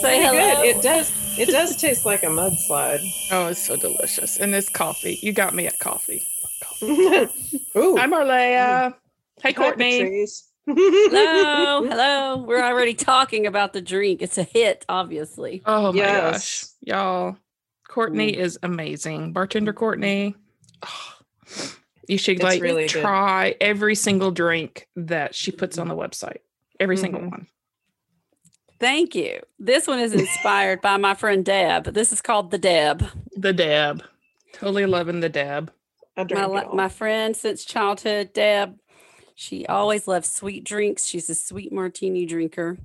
Say hello. Good. It does. It does taste like a mudslide. Oh, it's so delicious, and this coffee. You got me at coffee. Ooh. Hi, Marleah. Mm. Hey, Courtney. hello, hello. We're already talking about the drink. It's a hit, obviously. Oh my yes. gosh, y'all! Courtney Ooh. is amazing. Bartender Courtney. Oh, you should it's like really try good. every single drink that she puts on the mm-hmm. website. Every mm-hmm. single one. Thank you. This one is inspired by my friend Deb. This is called the Deb. The Deb. Totally loving the Deb. My, my friend since childhood, Deb. She always loves sweet drinks. She's a sweet martini drinker.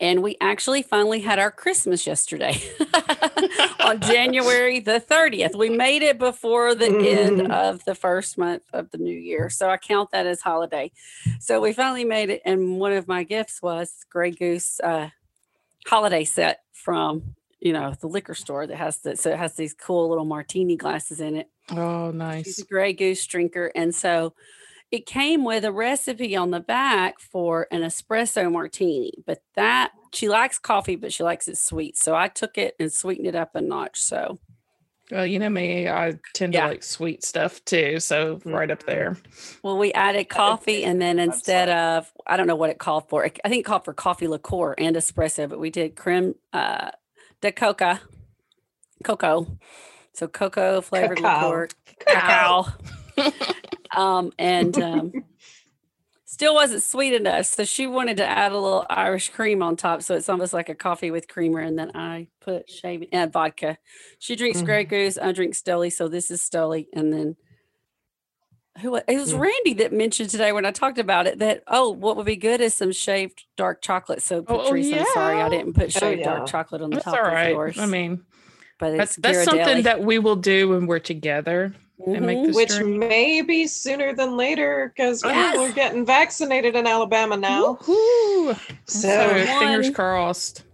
And we actually finally had our Christmas yesterday on January the 30th. We made it before the end mm-hmm. of the first month of the new year. So I count that as holiday. So we finally made it. And one of my gifts was Grey Goose uh, holiday set from, you know, the liquor store that has the, so it has these cool little martini glasses in it. Oh, nice. She's a Grey Goose drinker. And so it came with a recipe on the back for an espresso martini, but that she likes coffee, but she likes it sweet. So I took it and sweetened it up a notch. So, well, you know me, I tend to like sweet stuff too. So mm-hmm. right up there. Well, we added coffee, and then instead of I don't know what it called for. I think it called for coffee liqueur and espresso, but we did creme uh, de coca, cocoa. So cocoa flavored cacao. liqueur, cacao. cacao. um, and um, still wasn't sweet enough. So she wanted to add a little Irish cream on top. So it's almost like a coffee with creamer. And then I put shaving and vodka. She drinks mm-hmm. Grey Goose. I drink Stoli. So this is Stoli. And then who it was mm. Randy that mentioned today when I talked about it that oh what would be good is some shaved dark chocolate. So oh, Patrice, oh, yeah. I'm sorry I didn't put oh, shaved oh, yeah. dark chocolate on the that's top all right. of yours. I mean, but that's that's something that we will do when we're together mm-hmm. which journey. may be sooner than later because yes. people are getting vaccinated in Alabama now. So, so fingers crossed.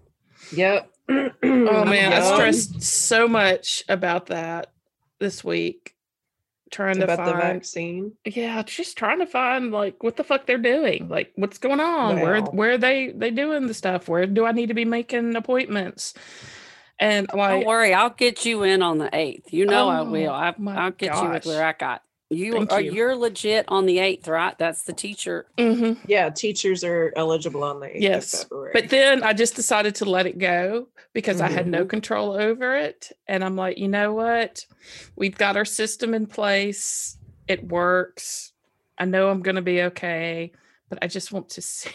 Yep. oh man, I stressed so much about that this week. Trying about to find the vaccine. Yeah, just trying to find like what the fuck they're doing. Like what's going on? Wow. Where where are they they doing the stuff? Where do I need to be making appointments? And like, don't worry, I'll get you in on the eighth. You know oh, I will. I, will get gosh. you with where I got. You are you. you're legit on the eighth, right? That's the teacher. Mm-hmm. Yeah, teachers are eligible on the eighth yes. But then I just decided to let it go because mm-hmm. I had no mm-hmm. control over it. And I'm like, you know what? We've got our system in place. It works. I know I'm gonna be okay, but I just want to see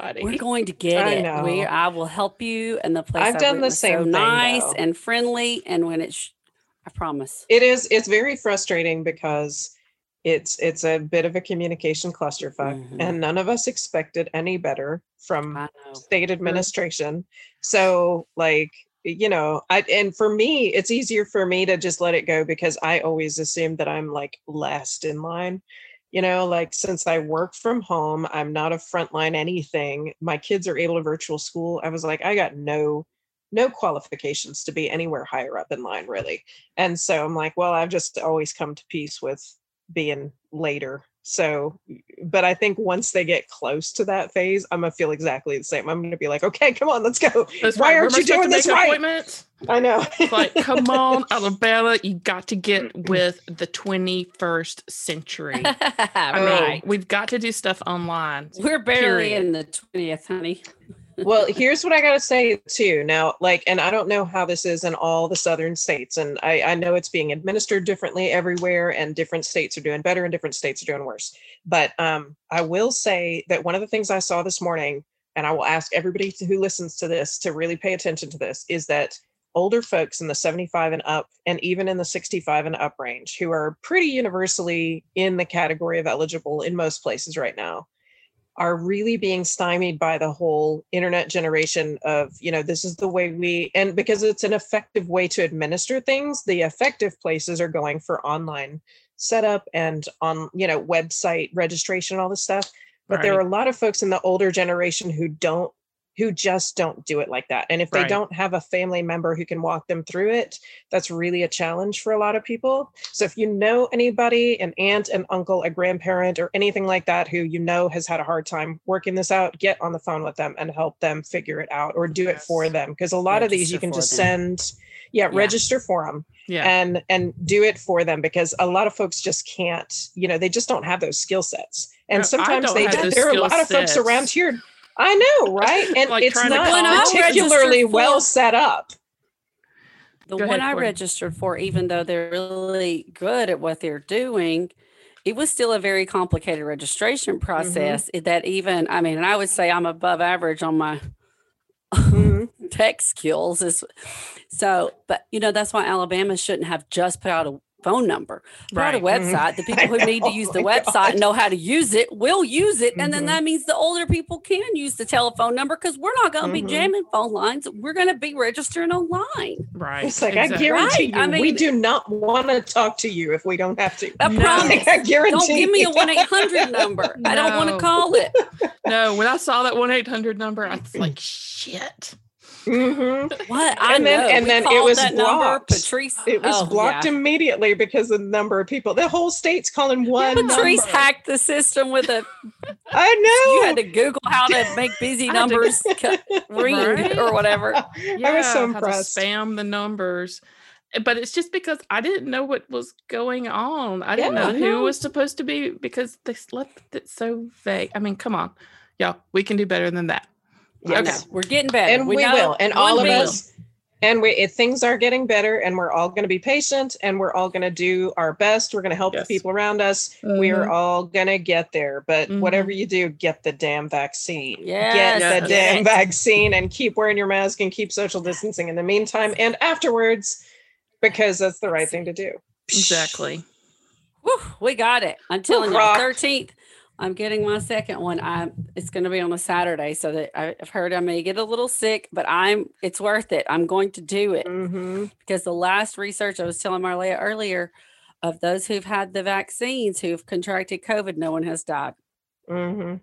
body. We're going to get I it. Know. We I will help you. And the place I've, I've done the same. So thing, nice though. and friendly. And when it's, I promise. It is. It's very frustrating because it's it's a bit of a communication clusterfuck, mm-hmm. and none of us expected any better from state administration. So like you know i and for me it's easier for me to just let it go because i always assume that i'm like last in line you know like since i work from home i'm not a frontline anything. My kids are able to virtual school. I was like i got no no qualifications to be anywhere higher up in line really. And so i'm like well i've just always come to peace with being later so, but I think once they get close to that phase, I'm gonna feel exactly the same. I'm gonna be like, okay, come on, let's go. That's Why right. aren't you doing this right? I know. like, come on, Alabama, you got to get with the 21st century. I mean, right. we've got to do stuff online. We're barely period. in the 20th, honey well, here's what I got to say too. Now, like, and I don't know how this is in all the southern states, and I, I know it's being administered differently everywhere, and different states are doing better and different states are doing worse. But um, I will say that one of the things I saw this morning, and I will ask everybody who listens to this to really pay attention to this, is that older folks in the 75 and up, and even in the 65 and up range, who are pretty universally in the category of eligible in most places right now are really being stymied by the whole internet generation of you know this is the way we and because it's an effective way to administer things the effective places are going for online setup and on you know website registration all this stuff but right. there are a lot of folks in the older generation who don't who just don't do it like that. And if they right. don't have a family member who can walk them through it, that's really a challenge for a lot of people. So if you know anybody, an aunt, an uncle, a grandparent, or anything like that who you know has had a hard time working this out, get on the phone with them and help them figure it out or do yes. it for them. Because a lot register of these you can just them. send, yeah, yeah, register for them. Yeah. and and do it for them because a lot of folks just can't you know they just don't have those skill sets and sometimes they there are a lot of folks around here I know, right? And like it's not particularly well set up. The Go one ahead, I registered for, even though they're really good at what they're doing, it was still a very complicated registration mm-hmm. process. Mm-hmm. That even, I mean, and I would say I'm above average on my mm-hmm. tech skills. Is so, but you know, that's why Alabama shouldn't have just put out a phone number. Right. a mm-hmm. website. The people who need to use the oh website God. and know how to use it will use it. And mm-hmm. then that means the older people can use the telephone number because we're not going to mm-hmm. be jamming phone lines. We're going to be registering online. Right. It's like, exactly. I guarantee right. you, I mean, we do not want to talk to you if we don't have to. I no. promise. I guarantee Don't give me a 1 800 number. no. I don't want to call it. no, when I saw that 1 800 number, I was like, shit. Mm-hmm. What? I and then know. and we then it was blocked. Number, Patrice. It was oh, blocked yeah. immediately because of the number of people. The whole state's calling one. Yeah, Patrice number. hacked the system with a. I know. You had to Google how to make busy numbers ring right? or whatever. Yeah, I was so impressed. spam the numbers but it's just because I didn't know what was going on. I didn't yeah, know who was supposed to be because they left it so vague. I mean, come on, yeah, we can do better than that. Yes, okay. we're getting better. And we, we will. And all of us. And we, if things are getting better, and we're all going to be patient, and we're all going to do our best. We're going to help yes. the people around us. Mm-hmm. We are mm-hmm. all going to get there. But mm-hmm. whatever you do, get the damn vaccine. Yes. Get yes. the damn vaccine, and keep wearing your mask and keep social distancing in the meantime and afterwards, because that's the right thing to do. Exactly. Whew, we got it. I'm telling you, 13th I'm getting my second one. I it's going to be on a Saturday, so that I've heard I may get a little sick, but I'm it's worth it. I'm going to do it mm-hmm. because the last research I was telling Marleah earlier of those who've had the vaccines who've contracted COVID, no one has died. Mm-hmm.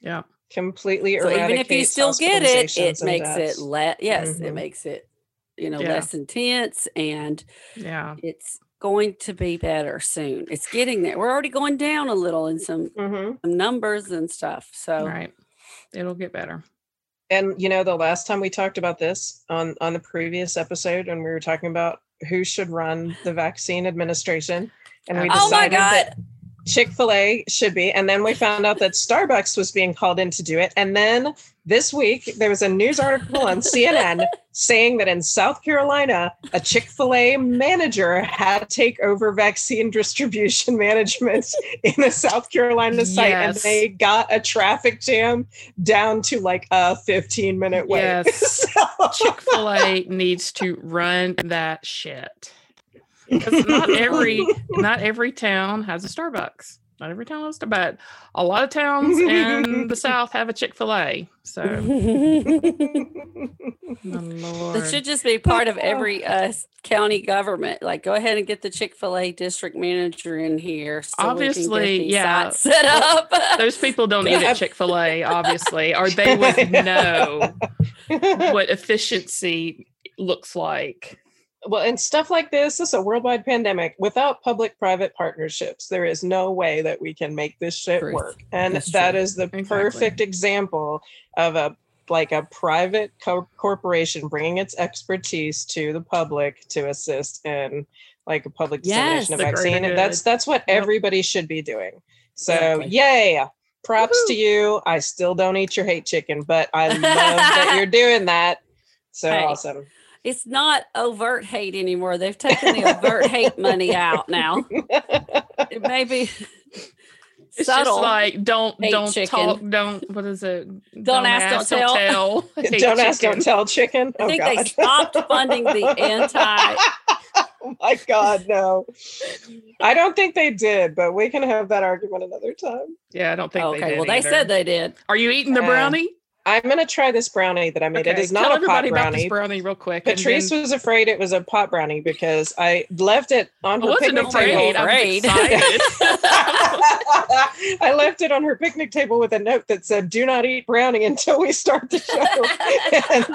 Yeah, completely. So even if you still get it, it makes deaths. it less. Yes, mm-hmm. it makes it you know yeah. less intense, and yeah, it's going to be better soon. It's getting there. We're already going down a little in some, mm-hmm. some numbers and stuff. So right, it'll get better. And you know, the last time we talked about this on on the previous episode, and we were talking about who should run the vaccine administration, and we decided oh that Chick fil A should be. And then we found out that Starbucks was being called in to do it. And then this week, there was a news article on CNN saying that in South Carolina, a Chick fil A manager had to take over vaccine distribution management in a South Carolina site. Yes. And they got a traffic jam down to like a 15 minute wait. Yes. so. Chick fil A needs to run that shit because not every not every town has a Starbucks. Not every town has a but a lot of towns in the South have a Chick Fil A. So, it should just be part of every uh, county government. Like, go ahead and get the Chick Fil A district manager in here. So obviously, yeah, set up. Those people don't eat at Chick Fil A, obviously, or they would know what efficiency looks like well, and stuff like this, this is a worldwide pandemic. Without public-private partnerships, there is no way that we can make this shit Truth. work. And That's that true. is the exactly. perfect example of a like a private co- corporation bringing its expertise to the public to assist in like a public dissemination yes, of vaccine. And that's that's what yep. everybody should be doing. So exactly. yay. Props Woo-hoo. to you. I still don't eat your hate chicken, but I love that you're doing that. So hey. awesome it's not overt hate anymore. They've taken the overt hate money out now. It may be it's subtle. just like don't don't chicken. talk don't what is it don't, don't ask, ask, don't, don't tell, tell. don't ask don't tell chicken oh, i think God. they stopped funding the anti oh my God, no. I don't think they did, but we can have that argument another time. Yeah, I don't think. okay, they did well, they said they did. Are you eating the Uh, brownie? I'm gonna try this brownie that I made. It Okay, is tell not a pot everybody about this brownie. brownie real quick. Patrice then- was afraid it was a pot brownie because I left it on I her wasn't picnic afraid. table. I was Afraid. excited. I left it on her picnic table with a note that said, "Do not eat brownie until we start the show." and,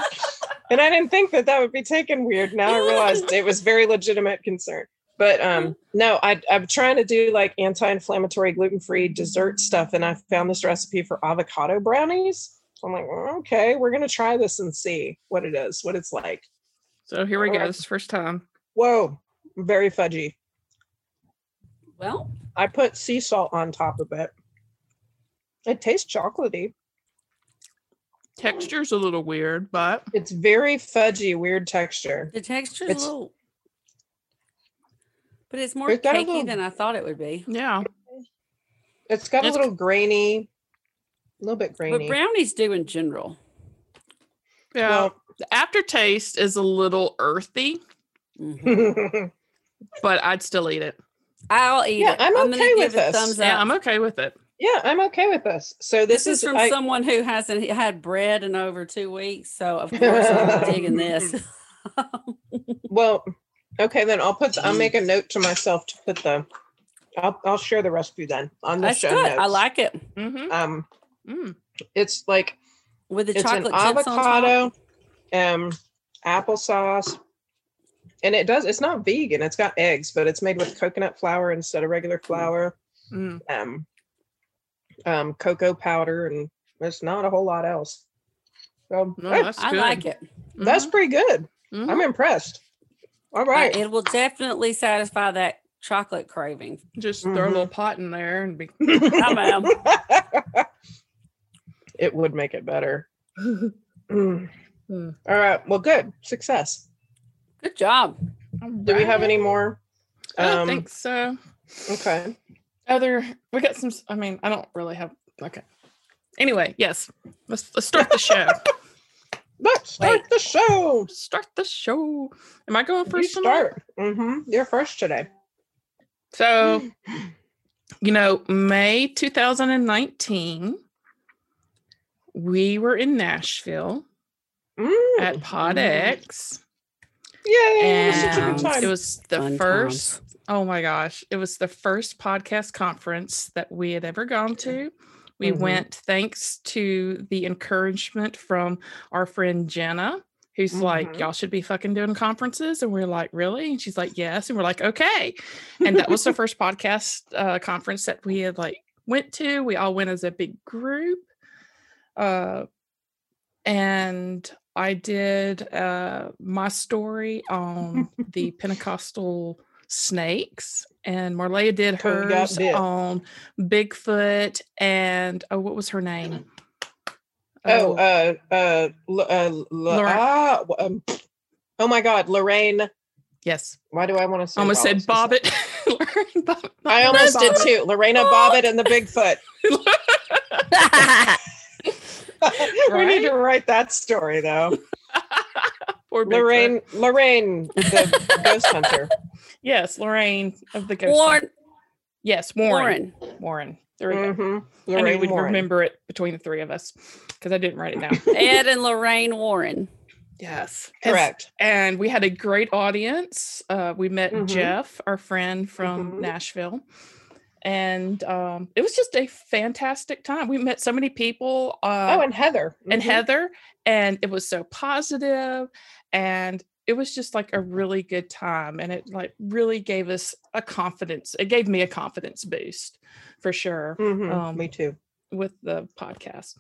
and I didn't think that that would be taken weird. Now I realized it was very legitimate concern. But um, no, I, I'm trying to do like anti-inflammatory, gluten-free dessert stuff, and I found this recipe for avocado brownies. So I'm like, "Well, okay, we're gonna try this and see what it is, what it's like. so here we go. Alright. This is first time. Whoa, very fudgy. Well, I put sea salt on top of it. It tastes chocolatey. Texture's a little weird, but It's very fudgy, weird texture. the texture is a little, but it's more It's got a cakey little- than I thought it would be. yeah. It's got a little grainy, a little bit But grainy. brownies do in general. Yeah. Well, the aftertaste is a little earthy, Mhm. but I'd still eat it. I'll eat Yeah, it. I'm gonna okay with it this. thumbs Yeah. I'm okay with it. yeah, I'm okay with this. So This, this, is from I, someone who hasn't had bread in over two weeks, so of course I'm digging this. well, okay, then I'll put. The, I'll make a note to myself to put the. I'll I'll share the recipe then on the That's show good. I like it Mm-hmm. Um, Mm. it's like with the it's an chocolate chips avocado, um, applesauce, and it does. It's not vegan. It's got eggs, but it's made with coconut flour instead of regular flour. Mm. Um, um, cocoa powder, and there's not a whole lot else. So No, hey, I like it. that's pretty good. Mhm. I'm impressed. All Uh. It will definitely satisfy that chocolate craving. Just throw a Mhm. little pot in there and be. Hi, ma'am. it would make it better. Mm. All right. Well, good. Success. Good job. Do we have any more? I don't Um, think so. Okay. Other, we got some. I mean, I don't really have. Okay. Anyway, yes. Let's let's start the show. Let's start Wait. the show. start the show. Am I going first? tonight? start. Mm-hmm. You're first today. So, you know, May 2019, we were in Nashville Mm. at Pod X, Yay! it was and it was the Fun first. times. Oh my gosh, it was the first podcast conference that we had ever gone to. We Mhm. went thanks to the encouragement from our friend Jenna, who's like, Mhm. Y'all should be fucking doing conferences. And we're like, Really? And she's like, Yes. And we're like, Okay. And that was the first podcast uh, conference that we had like went to. We all went as a big group. Uh, and I did uh, my story on the Pentecostal snakes, and Marleah did hers on Bigfoot and oh, what was her name? oh, uh, uh, uh, Lorraine. ah, um, oh my God, Lorraine. yes, Why do I want to say? almost said? Bobbitt. Lorraine Bobbitt. I almost did too. Lorena Bobbitt and the Bigfoot. we need to write that story though. Poor Bigfoot. Lorraine, Lorraine, the ghost hunter. Yes, Lorraine of the Ghost. Warren. Yes, Warren. Warren. Warren. There we go. Mhm. I knew we'd Warren. remember it between the three of us because I didn't write it down. Ed and Lorraine Warren. yes. And- Correct. And we had a great audience. Uh, we met Mhm. Jeff, our friend from Mhm. Nashville. And um, it was just a fantastic time. We met so many people. Uh, oh, and Heather. and Mhm. Heather, and it was so positive, and it was just like a really good time, and it like really gave us a confidence. It gave me a confidence boost for sure Mhm. um, Me too. with the podcast.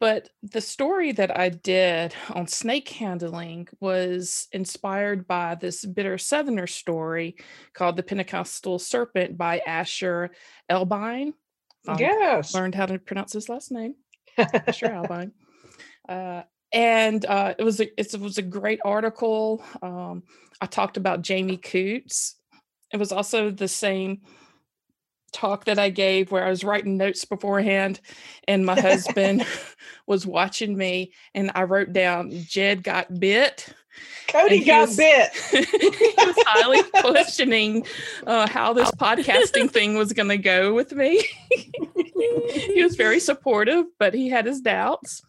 But the story that I did on snake handling was inspired by this bitter Southerner story called The Pentecostal Serpent by Asher Elbein. Um, yes. Learned how to pronounce his last name. Asher Albine. Uh, and uh, it was a, it was a great article. Um, I talked about Jamie Coots. It was also the same talk that I gave where I was writing notes beforehand, and my husband was watching me, and I wrote down Jed got bit, Cody got was, bit. he was highly questioning uh, how this podcasting thing was going to go with me. he was very supportive, but he had his doubts.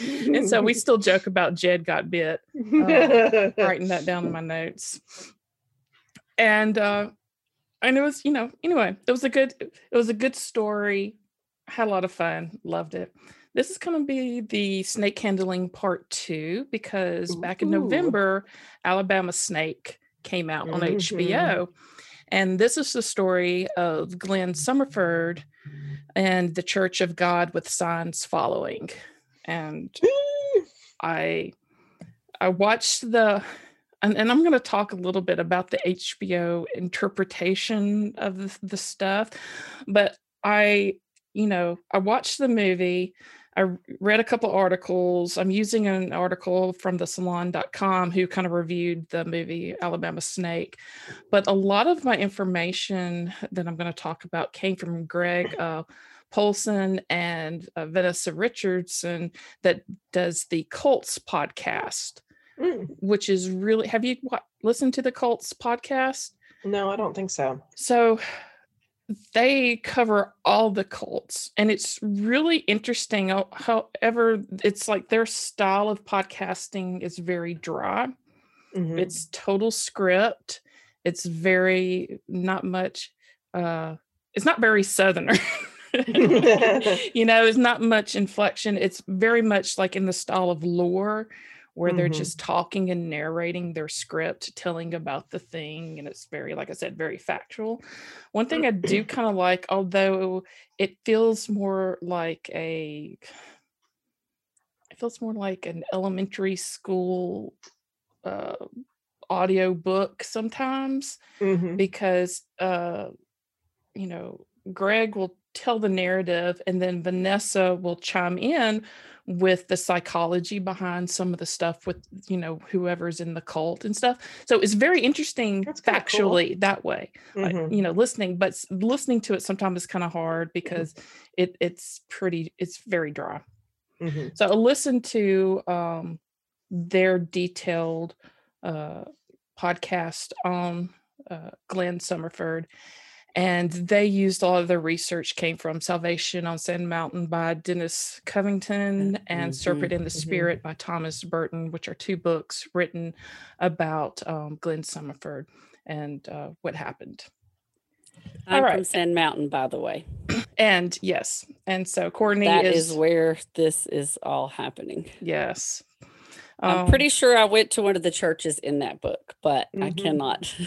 and so we still joke about Jed got bit. Uh, writing that down in my notes. And uh, and it was, you know, anyway, it was a good, it was a good story. Had a lot of fun, loved it. This is going to be the snake handling part two because Ooh. back in November, Alabama Snake came out on mm-hmm. HBO. And this is the story of Glenn Summerford and the Church of God with signs following. And I I watched the and, and I'm going to talk a little bit about the HBO interpretation of the, the stuff, but I, you know, I watched the movie. I read a couple articles. I'm using an article from the salon.com who kind of reviewed the movie Alabama Snake. But a lot of my information that I'm going to talk about came from Greg uh, Polcyn and uh, Vanessa Richardson that does the Cults podcast mm. which is really have you what, listened to the cults podcast? No i don't think so. So they cover all the cults and it's really interesting however it's like their style of podcasting is very dry. Mm-hmm. it's total script. It's very not much uh it's not very southerner. You know it's not much inflection. It's very much like in the style of lore where mm-hmm. they're just talking and narrating their script, telling about the thing. And it's very, like I said, very factual. One thing I do kind of like, although it feels more like a, it feels more like an elementary school uh, audio book sometimes mm-hmm. because, uh, you know, Greg will tell the narrative and then Vanessa will chime in with the psychology behind some of the stuff with you know whoever's in the cult and stuff so it's very interesting factually cool. that way mm-hmm. you know listening but listening to it sometimes is kind of hard mm-hmm. because mm-hmm. it it's pretty it's very dry mm-hmm. so i listened to um their detailed uh podcast on uh, glenn summerford and they used a lot of their research came from salvation on sand mountain by dennis covington and mm-hmm, serpent in the mm-hmm. spirit by thomas burton which are two books written about um, glenn summerford and uh, what happened I'm right. from Sand Mountain, by the way. And yes, and so Courtney that is, is where this is all happening. Yes, I'm pretty um sure I went to one of the churches in that book, but mm-hmm. I cannot.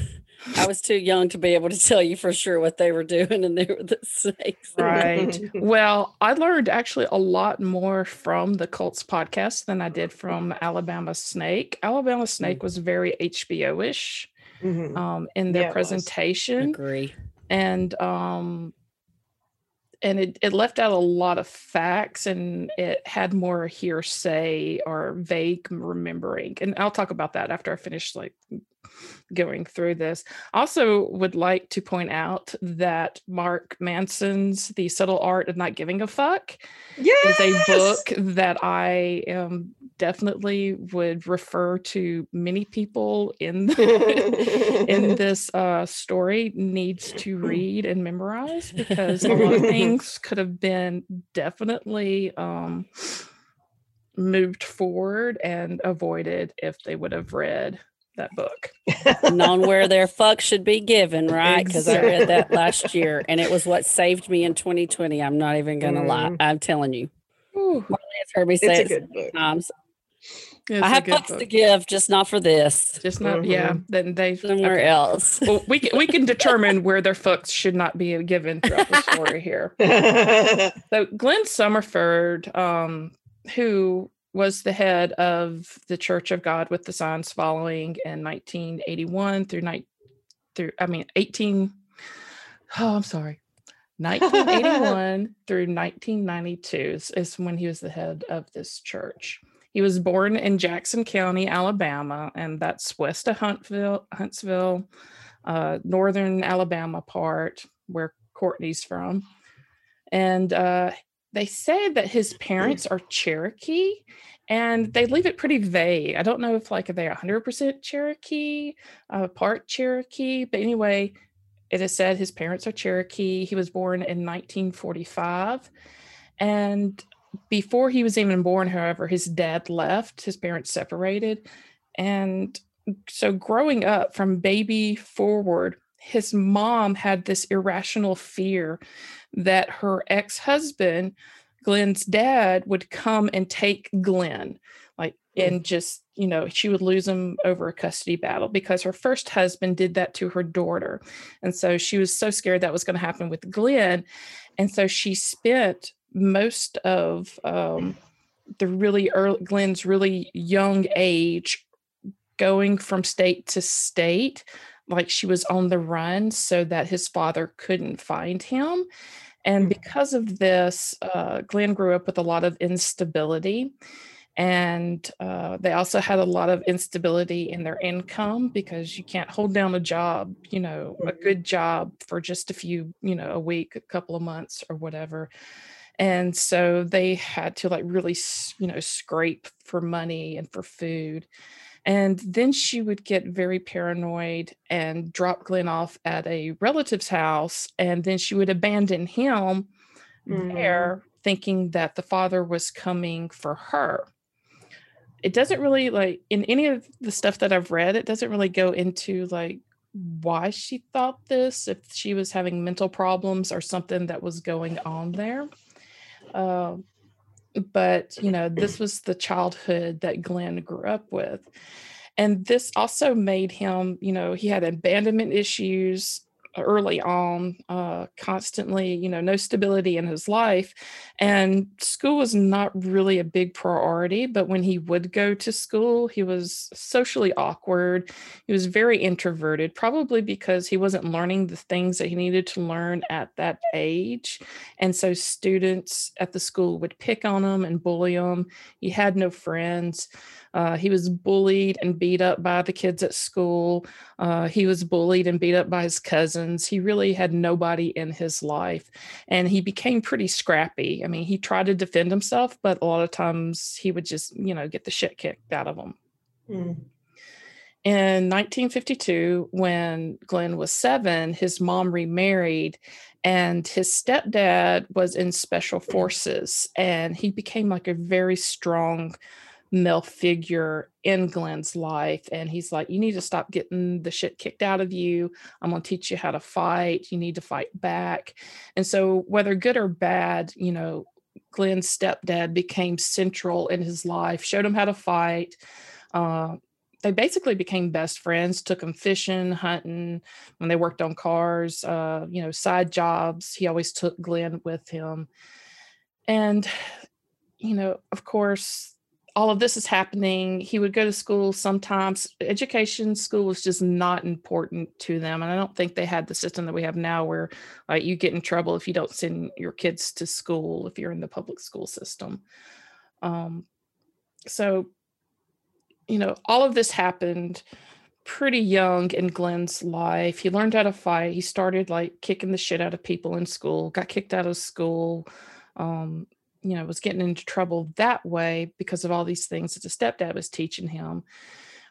I was too young to be able to tell you for sure what they were doing, and they were the snakes. Right. well, I learned actually a lot more from the Cults podcast than I did from Alabama Snake. Alabama Snake mm. was very HBO ish mm-hmm. um, in their yeah, presentation. Agree. And um, and it, it left out a lot of facts and it had more hearsay or vague remembering and i'll talk about that after i finish like going through this. Also, would like to point out that Mark Manson's The Subtle Art of Not Giving a Fuck yes! is a book that I um, definitely would refer to many people in the, in this uh, story needs to read and memorize because a lot of things could have been definitely um, moved forward and avoided if they would have read that book. Known where their fuck should be given, right? Because exactly. I read that last year and it was what saved me in 2020. I'm not even gonna mm. lie. I'm telling you. Ooh. Marley heard me say it's it times. It's I have fucks book. to give, just not for this. Just not, mm-hmm. yeah. Then they somewhere okay. else. well, we can, we can determine where their fucks should not be given throughout the story here. so Glenn Summerford, um, who was the head of the Church of God with the Signs following in 1981 through night through I mean 18 oh I'm sorry 1981 through 1992 is, is when he was the head of this church. He was born in Jackson County, Alabama, and that's west of Huntsville, Huntsville, uh, northern Alabama part where Courtney's from. And uh, they say that his parents are Cherokee and they leave it pretty vague. I don't know if like they're 100% Cherokee, uh, part Cherokee, but anyway, it is said his parents are Cherokee. He was born in 1945, and before he was even born, however, his dad left. His parents separated, and so growing up from baby forward, his mom had this irrational fear that her ex-husband Glenn's dad would come and take Glenn, like, mm. and just, you know, she would lose him over a custody battle because her first husband did that to her daughter. And so she was so scared that was going to happen with Glenn. And so she spent most of um, the really early, Glenn's really young age going from state to state like she was on the run so that his father couldn't find him and mm. because of this, uh, Glenn grew up with a lot of instability. And uh, they also had a lot of instability in their income because you can't hold down a job, you know, a mm-hmm. good job for just a few, you know, a week, a couple of months or whatever. And so they had to like really, you know, scrape for money and for food. And then she would get very paranoid and drop Glenn off at a relative's house. And then she would abandon him mm. there, thinking that the father was coming for her. It doesn't really like in any of the stuff that I've read, it doesn't really go into like why she thought this, if she was having mental problems or something that was going on there. Uh, but you know this was the childhood that glenn grew up with. And this also made him you know he had abandonment issues early on, uh, constantly, you know, no stability in his life. And school was not really a big priority. But when he would go to school, he was socially awkward. He was very introverted, probably because he wasn't learning the things that he needed to learn at that age. And so students at the school would pick on him and bully him. He had no friends. Uh, he was bullied and beat up by the kids at school. Uh, he was bullied and beat up by his cousins. He really had nobody in his life. And he became pretty scrappy. I mean, he tried to defend himself, but a lot of times he would just, you know, get the shit kicked out of him. Mm. In 1952, when Glenn was seven, his mom remarried and his stepdad was in special forces and he became like a very strong male figure in Glenn's life. And he's like, You need to stop getting the shit kicked out of you. I'm going to teach you how to fight. You need to fight back. And so, whether good or bad, you know, Glenn's stepdad became central in his life, showed him how to fight. Uh, they basically became best friends, took him fishing, hunting when they worked on cars, uh, you know, side jobs. He always took Glenn with him. And, you know, of course, all of this is happening. He would go to school sometimes. Education, school was just not important to them. And I don't think they had the system that we have now where like you get in trouble if you don't send your kids to school if you're in the public school system. Um, so, you know, all of this happened pretty young in Glenn's life. He learned how to fight. He started like kicking the shit out of people in school, got kicked out of school. Um, you know was getting into trouble that way because of all these things that the stepdad was teaching him.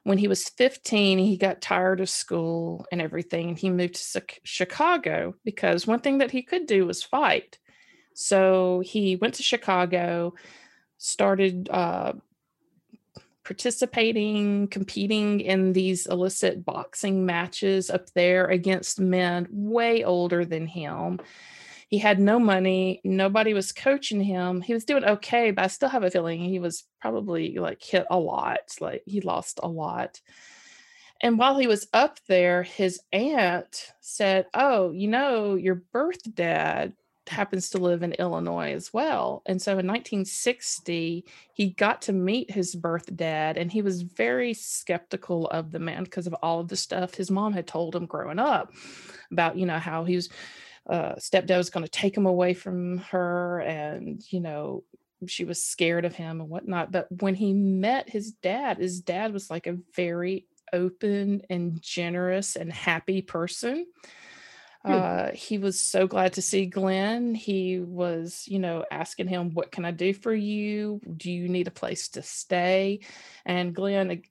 When he was 15 he got tired of school and everything and he moved to chicago because one thing that he could do was fight. So he went to chicago started uh, participating competing in these illicit boxing matches up there against men way older than him he had no money nobody was coaching him he was doing okay but i still have a feeling he was probably like hit a lot like he lost a lot. And while he was up there his aunt said oh you know your birth dad happens to live in illinois as well. And so in 1960 he got to meet his birth dad and he was very skeptical of the man because of all of the stuff his mom had told him growing up about you know how he was uh, stepdad was going to take him away from her and you know she was scared of him and whatnot but when he met his dad his dad was like a very open and generous and happy person Hmm. Uh, he was so glad to see Glenn. He was, you know, asking him, What can I do for you? Do you need a place to stay? And Glenn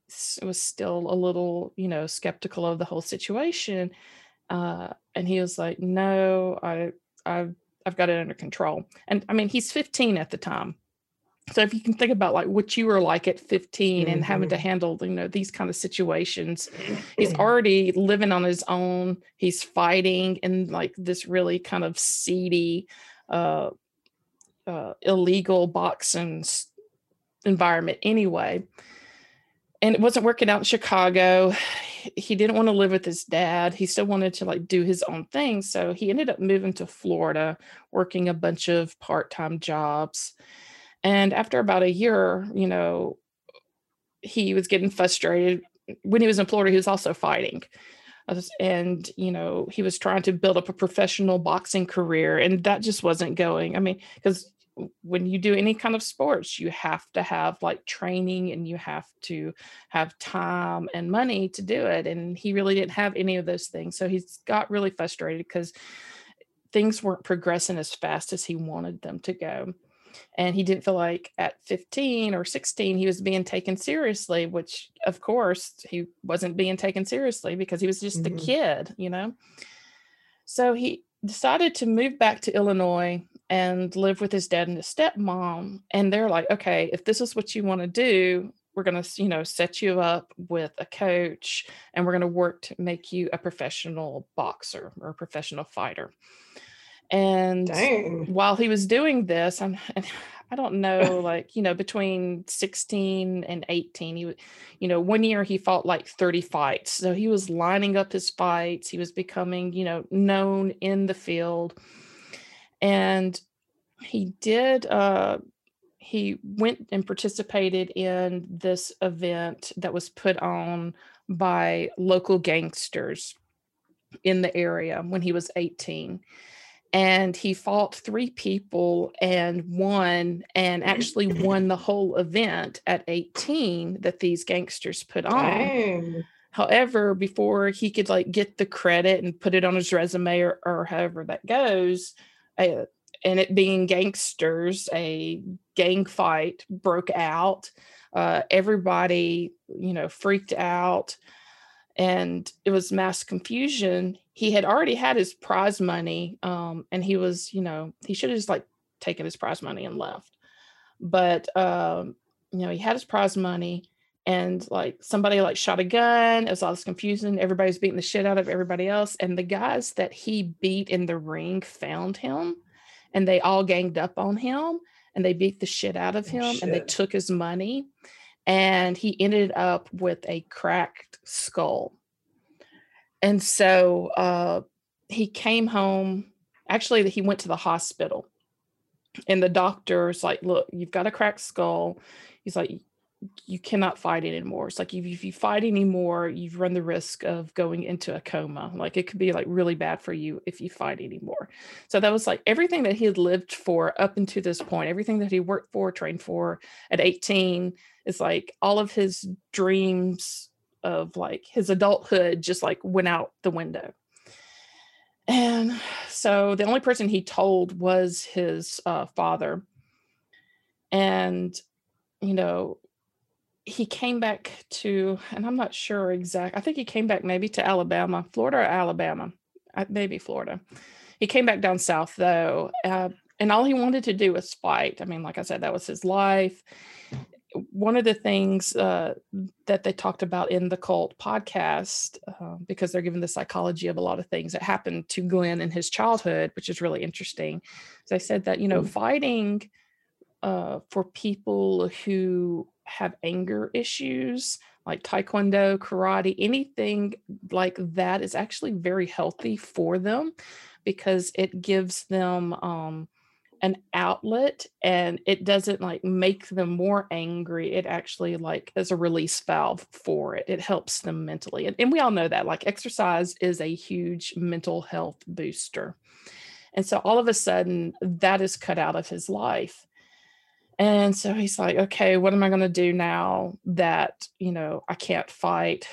was still a little, you know, skeptical of the whole situation. Uh, and he was like, No, I, I've, I've got it under control. And I mean, he's 15 at the time so if you can think about like what you were like at 15 mm-hmm. and having to mm-hmm. handle you know these kind of situations he's already living on his own he's fighting in like this really kind of seedy uh, uh illegal boxing environment anyway and it wasn't working out in chicago he didn't want to live with his dad he still wanted to like do his own thing so he ended up moving to florida working a bunch of part-time jobs and after about a year, you know, he was getting frustrated. When he was in Florida, he was also fighting. And, you know, he was trying to build up a professional boxing career, and that just wasn't going. I mean, because when you do any kind of sports, you have to have like training and you have to have time and money to do it. And he really didn't have any of those things. So he's got really frustrated because things weren't progressing as fast as he wanted them to go and he didn't feel like at 15 or 16 he was being taken seriously which of course he wasn't being taken seriously because he was just mm-hmm. a kid you know so he decided to move back to illinois and live with his dad and his stepmom and they're like okay if this is what you want to do we're going to you know set you up with a coach and we're going to work to make you a professional boxer or a professional fighter and Dang. while he was doing this, I'm, I don't know, like, you know, between 16 and 18, he, you know, one year he fought like 30 fights. So he was lining up his fights. He was becoming, you know, known in the field. And he did, uh, he went and participated in this event that was put on by local gangsters in the area when he was 18 and he fought three people and won and actually won the whole event at 18 that these gangsters put on Dang. however before he could like get the credit and put it on his resume or, or however that goes and it being gangsters a gang fight broke out. Uh, everybody you know freaked out and it was mass confusion. He had already had his prize money um, and he was you know he should have just like taken his prize money and left. But um, you know he had his prize money and like somebody like shot a gun it was all this confusion everybody's beating the shit out of everybody else and the guys that he beat in the ring found him and they all ganged up on him and they beat the shit out of oh, him and they took his money and he ended up with a cracked skull and so uh, he came home. Actually, he went to the hospital, and the doctor's like, "Look, you've got a cracked skull." He's like, "You cannot fight anymore." It's like if, if you fight anymore, you've run the risk of going into a coma. Like it could be like really bad for you if you fight anymore. So that was like everything that he had lived for up until this point, everything that he worked for, trained for at 18 is like all of his dreams of like his adulthood just like went out the window. And so the only person he told was his uh, father. And, you know, he came back to, and I'm not sure exact. I think he came back maybe to Alabama, Florida or Alabama, maybe Florida. He came back down south though, uh, and all he wanted to do was fight. I mean, like I said, that was his life one of the things uh, that they talked about in the cult podcast, uh, because they're given the psychology of a lot of things that happened to Glenn in his childhood, which is really interesting. They said that, you know, mm. fighting uh, for people who have anger issues, like taekwondo, karate, anything like that is actually very healthy for them because it gives them. Um, an outlet and it doesn't like make them more angry. It actually like is a release valve for it. It helps them mentally. And, and we all know that like exercise is a huge mental health booster. And so all of a sudden that is cut out of his life and so he's like okay what am i going to do now that you know i can't fight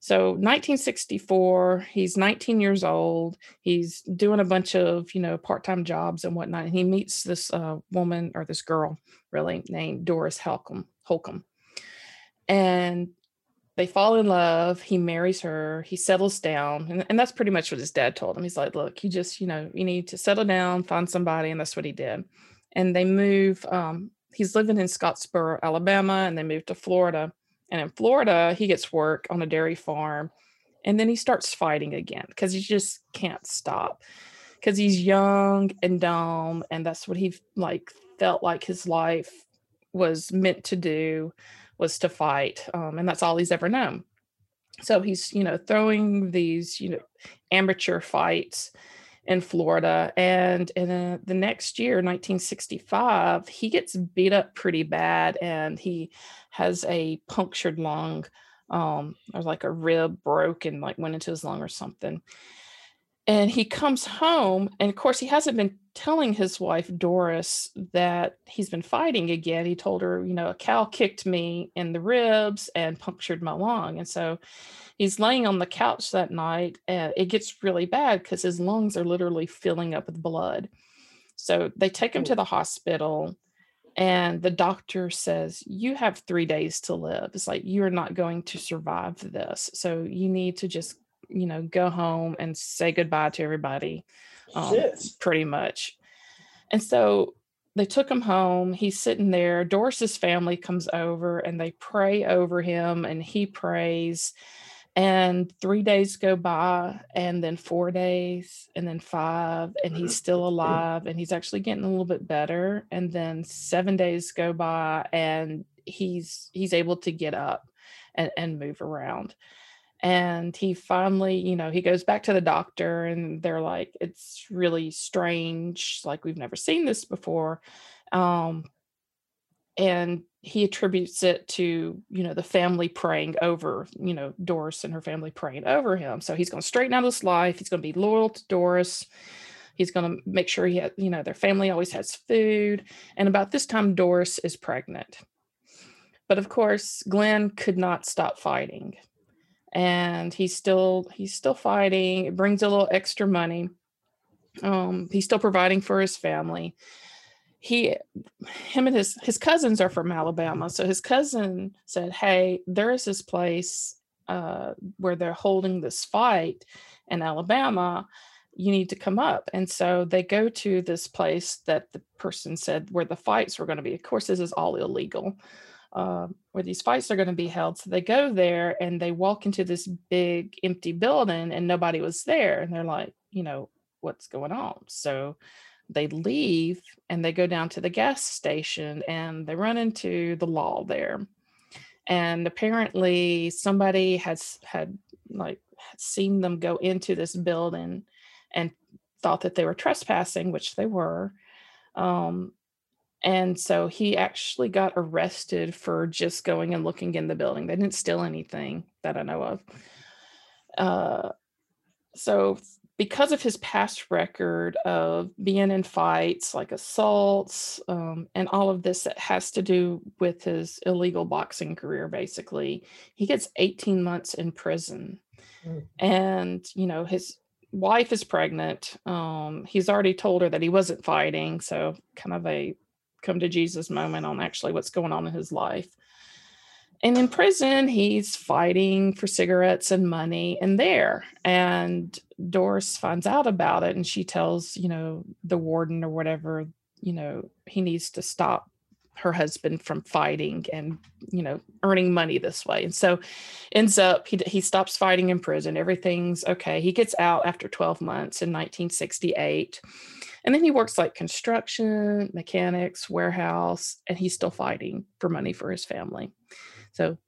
So 1964, he's 19 years old. He's doing a bunch of, you know, part-time jobs and whatnot. And he meets this uh, woman or this girl, really named Doris Holcomb. Holcomb, and they fall in love. He marries her. He settles down, and, and that's pretty much what his dad told him. He's like, "Look, you just, you know, you need to settle down, find somebody," and that's what he did. And they move. Um, he's living in Scottsboro, Alabama, and they move to Florida and in Florida, he gets work on a dairy farm and then he starts fighting again because he just can't stop because he's young and dumb and that's what he like felt like his life was meant to do was to fight um, and that's all he's ever known so he's you know throwing these you know amateur fights in Florida. And in uh, the next year, 1965, he gets beat up pretty bad and he has a punctured lung um, or like a rib broke and like went into his lung or something. And he comes home, and of course, he hasn't been telling his wife Doris that he's been fighting again. He told her, you know, a cow kicked me in the ribs and punctured my lung. And so he's laying on the couch that night and it gets really bad because his lungs are literally filling up with blood. So they take him to oh. the hospital and the doctor says, You have three days to live. It's like, you're not going to survive this. So you need to just, you know, go home and say goodbye to everybody, um, pretty much. And so they took him home. He's sitting there. Doris's family comes over and they pray over him and he prays and three days go by and then four days and then five and he's still alive and he's actually getting a little bit better and then seven days go by and he's he's able to get up and, and move around and he finally you know he goes back to the doctor and they're like it's really strange like we've never seen this before um and he attributes it to you know the family praying over you know doris and her family praying over him. So he's going to straighten out his life he's going to be loyal to doris he's going to make sure he you know their family always has food and about this time doris is pregnant. But of course glenn could not stop fighting and he's still he's still fighting it brings a little extra money um he's still providing for his family he him and his his cousins are from Alabama. So his cousin said, "Hey, there is this place uh, where they're holding this fight in Alabama. You need to come up." And so they go to this place that the person said where the fights were going to be. Of course, this is all illegal. Uh, where these fights are going to be held. So they go there and they walk into this big empty building and nobody was there. And they're like, you know, what's going on? So they leave and they go down to the gas station and they run into the law there and apparently somebody has had like seen them go into this building and thought that they were trespassing which they were um, and so he actually got arrested for just going and looking in the building. They didn't steal anything that i know of. Uh, so because of his past record of being in fights like assaults um, and all of this that has to do with his illegal boxing career basically he gets 18 months in prison. Mm. and you know his wife is pregnant. Um, he's already told her that he wasn't fighting so kind of a come to jesus moment on actually what's going on in his life. And in prison he's fighting for cigarettes and money and there. And doris finds out about it and she tells you know the warden or whatever you know he needs to stop her husband from fighting and you know earning money this way. And so ends up he, he stops fighting in prison. Everything's okay. He gets out after 12 months in 1968 and then he works like construction mechanics warehouse and he's still fighting for money for his family so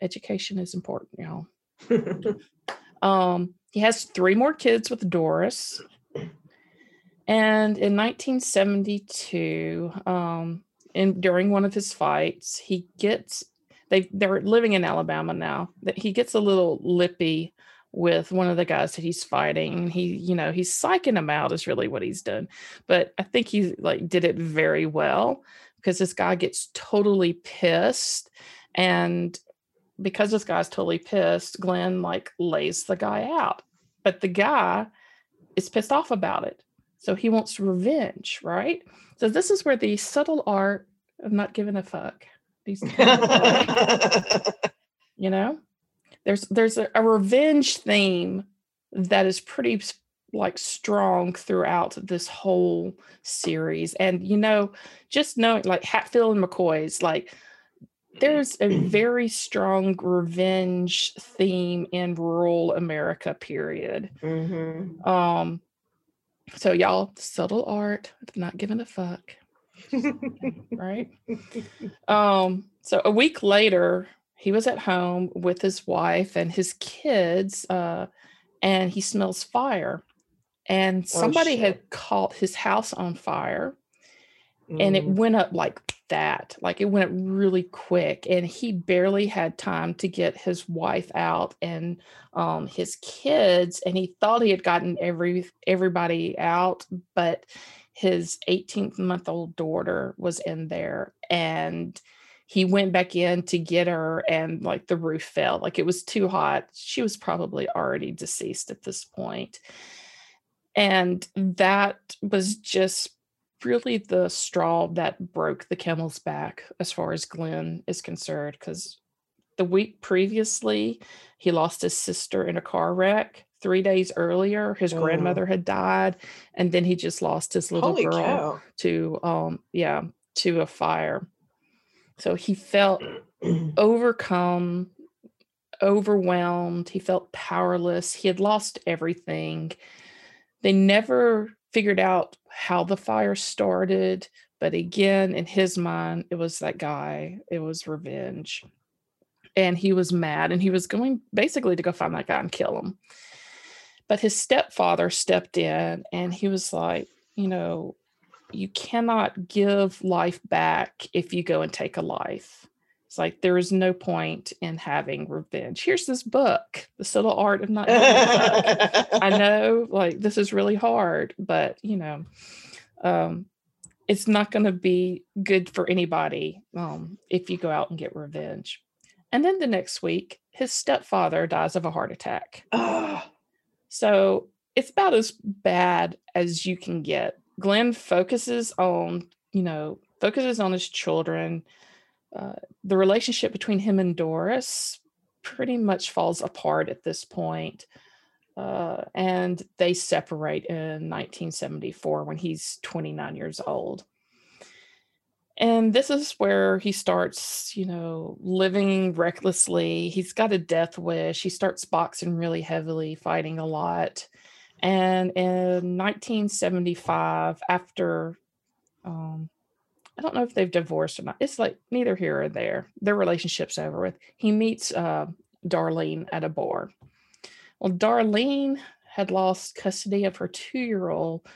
education is important, y'all. um, he has three more kids with Doris. And in 1972, um, in during one of his fights, he gets they they're living in Alabama now. That he gets a little lippy with one of the guys that he's fighting. He, you know, he's psyching him out is really what he's done. But I think he like did it very well because this guy gets totally pissed and because this guy's totally pissed, Glenn like lays the guy out. But the guy is pissed off about it. So he wants revenge, right? So this is where the subtle art of not giving a fuck. These you know? There's there's a, a revenge theme that is pretty like strong throughout this whole series. And you know, just knowing like Hatfield and McCoy's like there's a very strong revenge theme in rural America, period. Mm-hmm. Um, so y'all, subtle art not giving a fuck. right? Um, so a week later, he was at home with his wife and his kids, uh, and he smells fire. And oh, somebody had caught his house on fire mm. and it mm. went up like that. Like it went up really quick. And he barely had time to get his wife out and um, his kids. And he thought he had gotten every everybody out, but his 18th month old daughter was in there and he went back in to get her and like the roof fell like it was too hot she was probably already deceased at this point and that was just really the straw that broke the camel's back as far as Glenn is concerned. Because the week previously, he lost his sister in a car wreck. Three days earlier, his oh. grandmother had died, and then he just lost his little Holy girl cow. to um yeah to a fire. So he felt overcome, overwhelmed. He felt powerless. He had lost everything. They never figured out how the fire started. But again, in his mind, it was that guy, it was revenge. And he was mad and he was going basically to go find that guy and kill him. But his stepfather stepped in and he was like, you know, you cannot give life back if you go and take a life. It's like there is no point in having revenge. Here's this book, The Subtle Art of Not I know, like this is really hard, but you know, um, it's not going to be good for anybody um, if you go out and get revenge. And then the next week, his stepfather dies of a heart attack. So it's about as bad as you can get. Glenn focuses on, you know, focuses on his children uh, the relationship between him and Doris pretty much falls apart at this point. Uh, and they separate in 1974 when he's 29 years old. And this is where he starts, you know, living recklessly. He's got a death wish. He starts boxing really heavily, fighting a lot. And in 1975, after um, I don't know if they've divorced or not. It's like neither here or there. Their relationship's over with. He meets uh, Darlene at a bar. Well, Darlene had lost custody of her two year old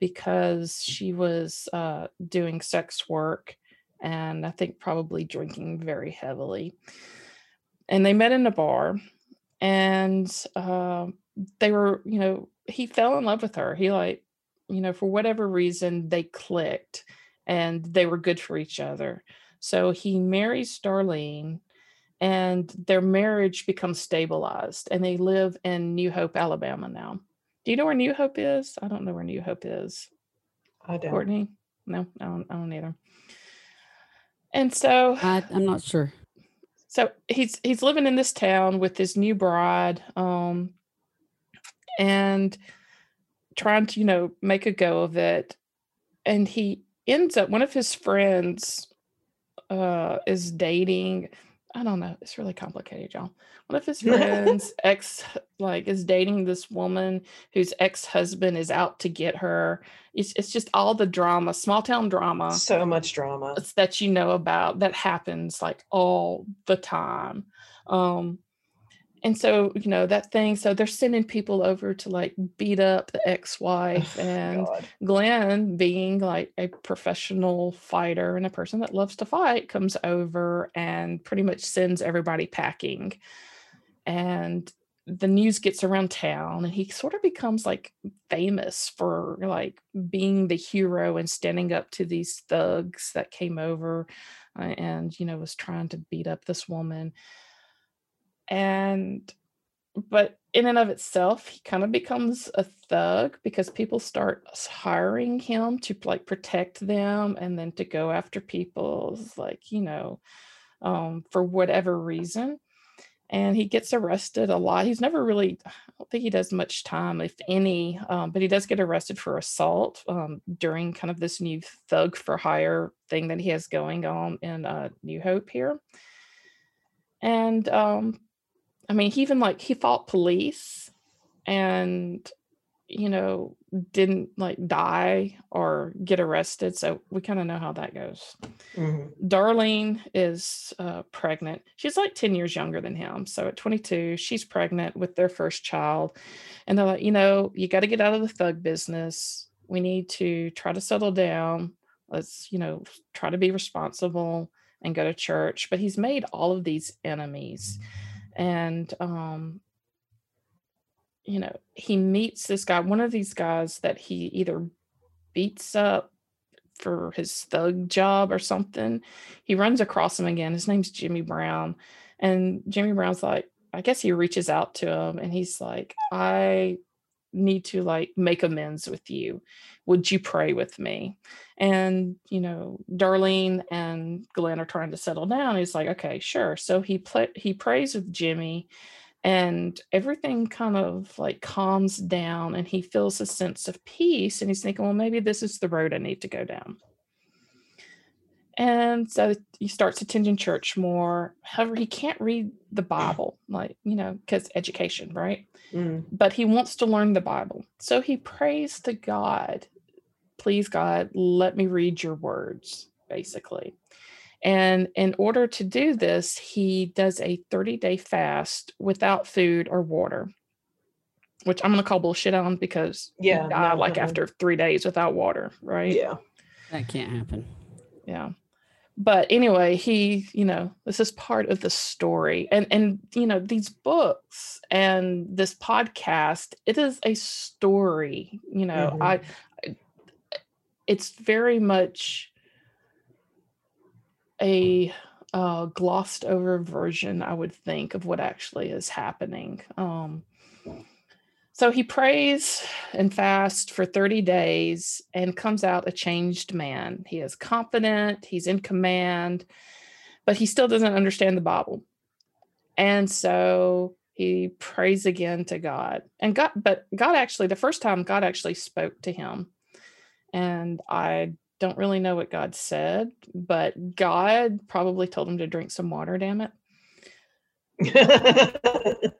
because she was uh, doing sex work and I think probably drinking very heavily. And they met in a bar and uh, they were, you know, he fell in love with her. He, like, you know, for whatever reason, they clicked and they were good for each other. So he marries Darlene and their marriage becomes stabilized and they live in New Hope, Alabama now. Do you know where New Hope is? I don't know where New Hope is. I don't. Courtney? No, I don't, I don't either. And so I, I'm not sure. So he's he's living in this town with his new bride, um, and trying to, you know, make a go of it. And he ends up one of his friends uh is dating I don't know. It's really complicated, y'all. One of his friends, ex, like, is dating this woman whose ex husband is out to get her. It's, it's just all the drama, small town drama. So much drama that you know about that happens like all the time. Um, and so you know that thing so they're sending people over to like beat up the ex-wife oh, and God. glenn being like a professional fighter and a person that loves to fight comes over and pretty much sends everybody packing and the news gets around town and he sort of becomes like famous for like being the hero and standing up to these thugs that came over uh, and you know was trying to beat up this woman and but in and of itself, he kind of becomes a thug because people start hiring him to like protect them and then to go after people's like, you know, um, for whatever reason. And he gets arrested a lot. He's never really, I don't think he does much time, if any, um, but he does get arrested for assault um, during kind of this new thug for hire thing that he has going on in uh, New Hope here. And um, I mean, he even like he fought police and you know didn't like die or get arrested. So we kind of know how that goes. Mm-hmm. darlene is uh, pregnant. She's like 10 years younger than him. So at 22 she's pregnant with their first child. And they're like you know you got to get out of the thug business. We need to try to settle down. Let's you know try to be responsible and go to church. But he's made all of these enemies and um you know he meets this guy one of these guys that he either beats up for his thug job or something he runs across him again his name's jimmy brown and jimmy brown's like i guess he reaches out to him and he's like i need to like make amends with you. Would you pray with me? And you know darlene and glenn are trying to settle down he's like okay sure. So he play he prays with jimmy and everything kind of like calms down and he feels a sense of peace and he's thinking well maybe this is the road i need to go down and so he starts attending church more. However he can't read the bible like you know because education right? Mm. but he wants to learn the bible. So he prays to god please god let me read your words basically. And in order to do this he does a 30 day fast without food or water which i'm going to call bullshit on because yeah die like after three days without water right? Yeah. That can't happen. Yeah but anyway he you know this is part of the story. And and you know these books and this podcast it is a story you know. Mm-hmm. I, I it's very much a uh, glossed over version i would think of what actually is happening. Um so he prays and fasts for 30 days and comes out a changed man. He is confident, he's in command, but he still doesn't understand the Bible. And so he prays again to God. And God, but God actually, the first time God actually spoke to him. And I don't really know what God said, but God probably told him to drink some water, damn it.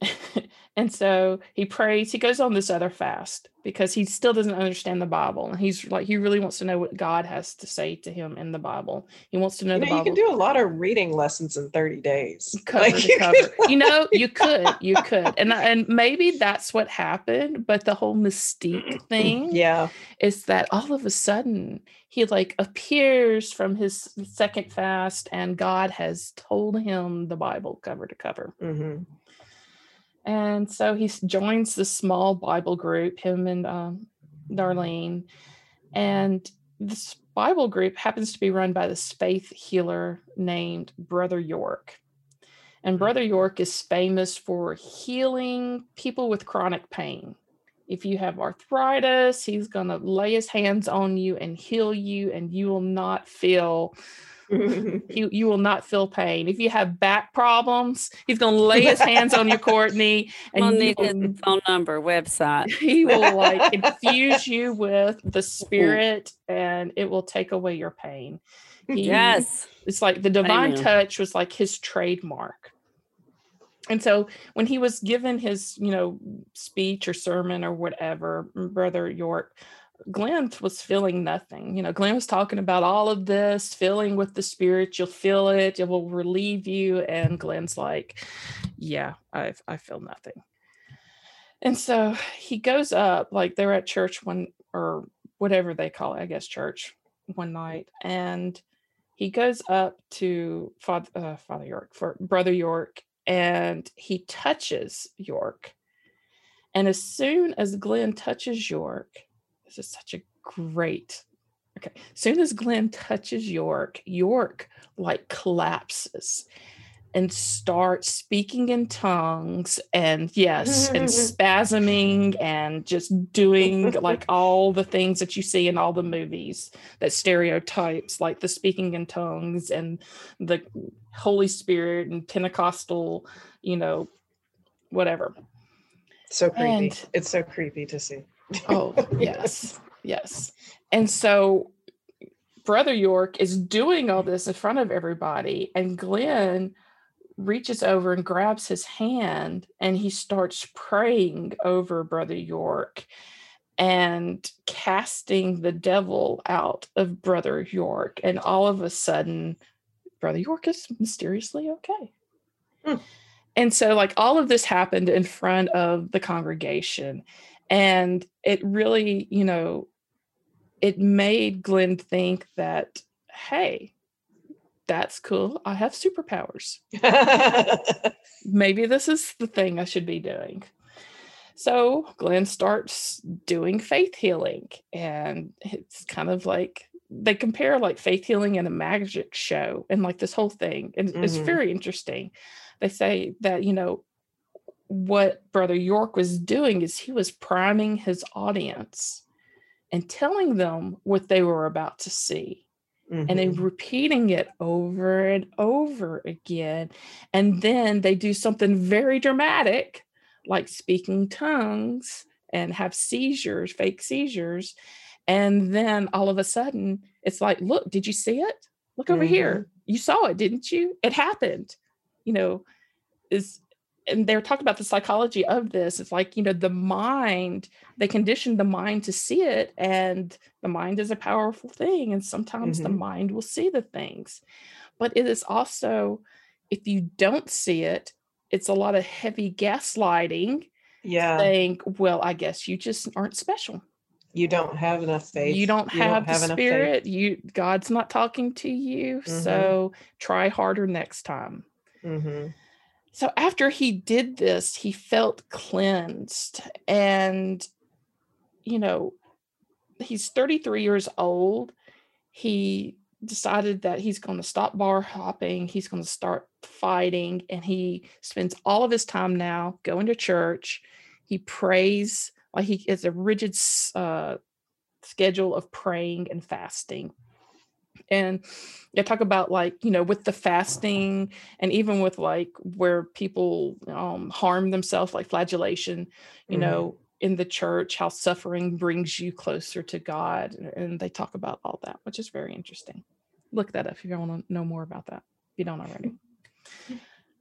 And so he prays, he goes on this other fast because he still doesn't understand the Bible. And he's like, he really wants to know what God has to say to him in the Bible. He wants to know, you know the Bible. You can do a lot of reading lessons in 30 days. Cover like, to cover. you know, you could, you could. And and maybe that's what happened, but the whole mystique thing yeah, is that all of a sudden he like appears from his second fast and God has told him the Bible cover to cover. Mm-hmm. And so he joins the small Bible group, him and um, Darlene. And this Bible group happens to be run by this faith healer named Brother York. And Brother York is famous for healing people with chronic pain. If you have arthritis, he's going to lay his hands on you and heal you, and you will not feel you you will not feel pain. If you have back problems, he's going to lay his hands on you, Courtney, and will need his phone number, website. He will like infuse you with the mm. spirit, and it will take away your pain. He, yes, it's like the divine Amen. touch was like his trademark. And so when he was given his, you know, speech or sermon or whatever, Brother York Glenn was feeling nothing. You know, Glenn was talking about all of this, filling with the spirit. You'll feel it. It will relieve you. And Glenn's like, yeah, I, I feel nothing. And so he goes up, like they're at church one or whatever they call it, I guess church one night. And he goes up to Father, uh, Father York, for Brother York, and he touches York. And as soon as Glenn touches York, this is such a great. Okay. Soon as Glenn touches York, York like collapses and start speaking in tongues and yes and spasming and just doing like all the things that you see in all the movies that stereotypes like the speaking in tongues and the holy spirit and pentecostal you know whatever so creepy and, it's so creepy to see oh yes yes and so brother york is doing all this in front of everybody and glenn reaches over and grabs his hand and he starts praying over Brother York and casting the devil out of Brother York. And all of a sudden, Brother York is mysteriously okay. Hmm. And so, like, all of this happened in front of the congregation. And it really, you know, it made Glenn think that, hey, that's cool. I have superpowers. Maybe this is the thing I should be doing. So Glenn starts doing faith healing, and it's kind of like they compare like faith healing and a magic show and like this whole thing. And mm-hmm. it's very interesting. They say that, you know, what Brother York was doing is he was priming his audience and telling them what they were about to see Mm-hmm. and then repeating it over and over again. And then they do something very dramatic, like speaking tongues and have seizures, fake seizures. And then all of a sudden, it's like, look, did you see it? Look over mm-hmm. here. You saw it, didn't you? It happened. You know, is and they're talking about the psychology of this it's like you know the mind they condition the mind to see it and the mind is a powerful thing and sometimes mm-hmm. the mind will see the things. But it is also if you don't see it it's a lot of heavy gaslighting yeah. saying well i guess you just aren't special. You don't have enough faith. you don't have, you don't the spirit you god's not talking to you mm-hmm. so try harder next time. Mm-hmm so after he did this, he felt cleansed. And, you know, he's 33 years old. He decided that he's going to stop bar hopping, he's going to start fighting, and he spends all of his time now going to church. He prays, like he has a rigid uh, schedule of praying and fasting and they talk about like you know with the fasting and even with like where people um, harm themselves like flagellation you mm-hmm. know in the church how suffering brings you closer to god and they talk about all that which is very interesting. Look that up if you want to know more about that if you don't already.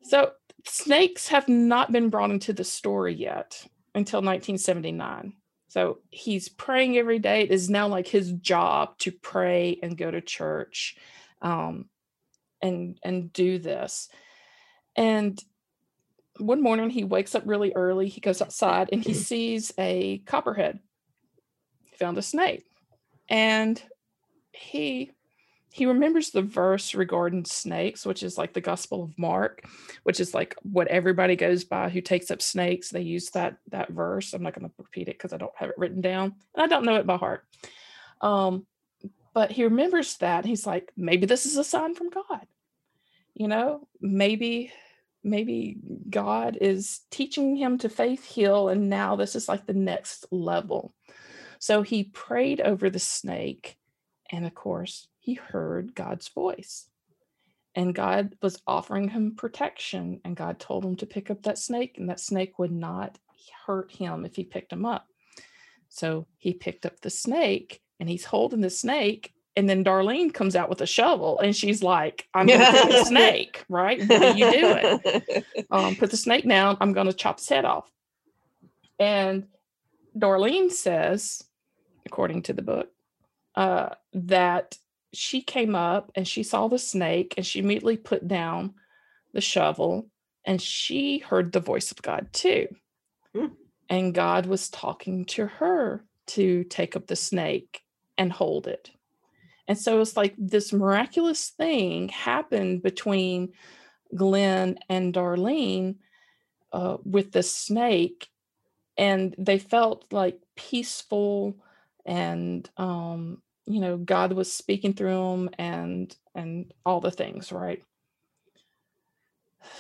So snakes have not been brought into the story yet until 1979 so he's praying every day. It is now like his job to pray and go to church um, and and do this. And one morning he wakes up really early. He goes outside and he sees a copperhead. He found a snake. And he he remembers the verse regarding snakes, which is like the Gospel of Mark, which is like what everybody goes by who takes up snakes. They use that that verse. I'm not going to repeat it because I don't have it written down and I don't know it by heart. Um, but he remembers that. He's like, maybe this is a sign from God. You know, maybe maybe God is teaching him to faith heal, and now this is like the next level. So he prayed over the snake, and of course, he heard God's voice. And God was offering him protection. And God told him to pick up that snake, and that snake would not hurt him if he picked him up. So he picked up the snake and he's holding the snake. And then Darlene comes out with a shovel and she's like, I'm going to pick the snake, right? What are you doing? Um, put the snake down. I'm going to chop his head off. And Darlene says, according to the book, uh, that she came up and she saw the snake and she immediately put down the shovel and she heard the voice of God too. Mm. And God was talking to her to take up the snake and hold it. And so it's like this miraculous thing happened between Glenn and Darlene uh, with the snake, and they felt like peaceful and um, you know god was speaking through him and and all the things right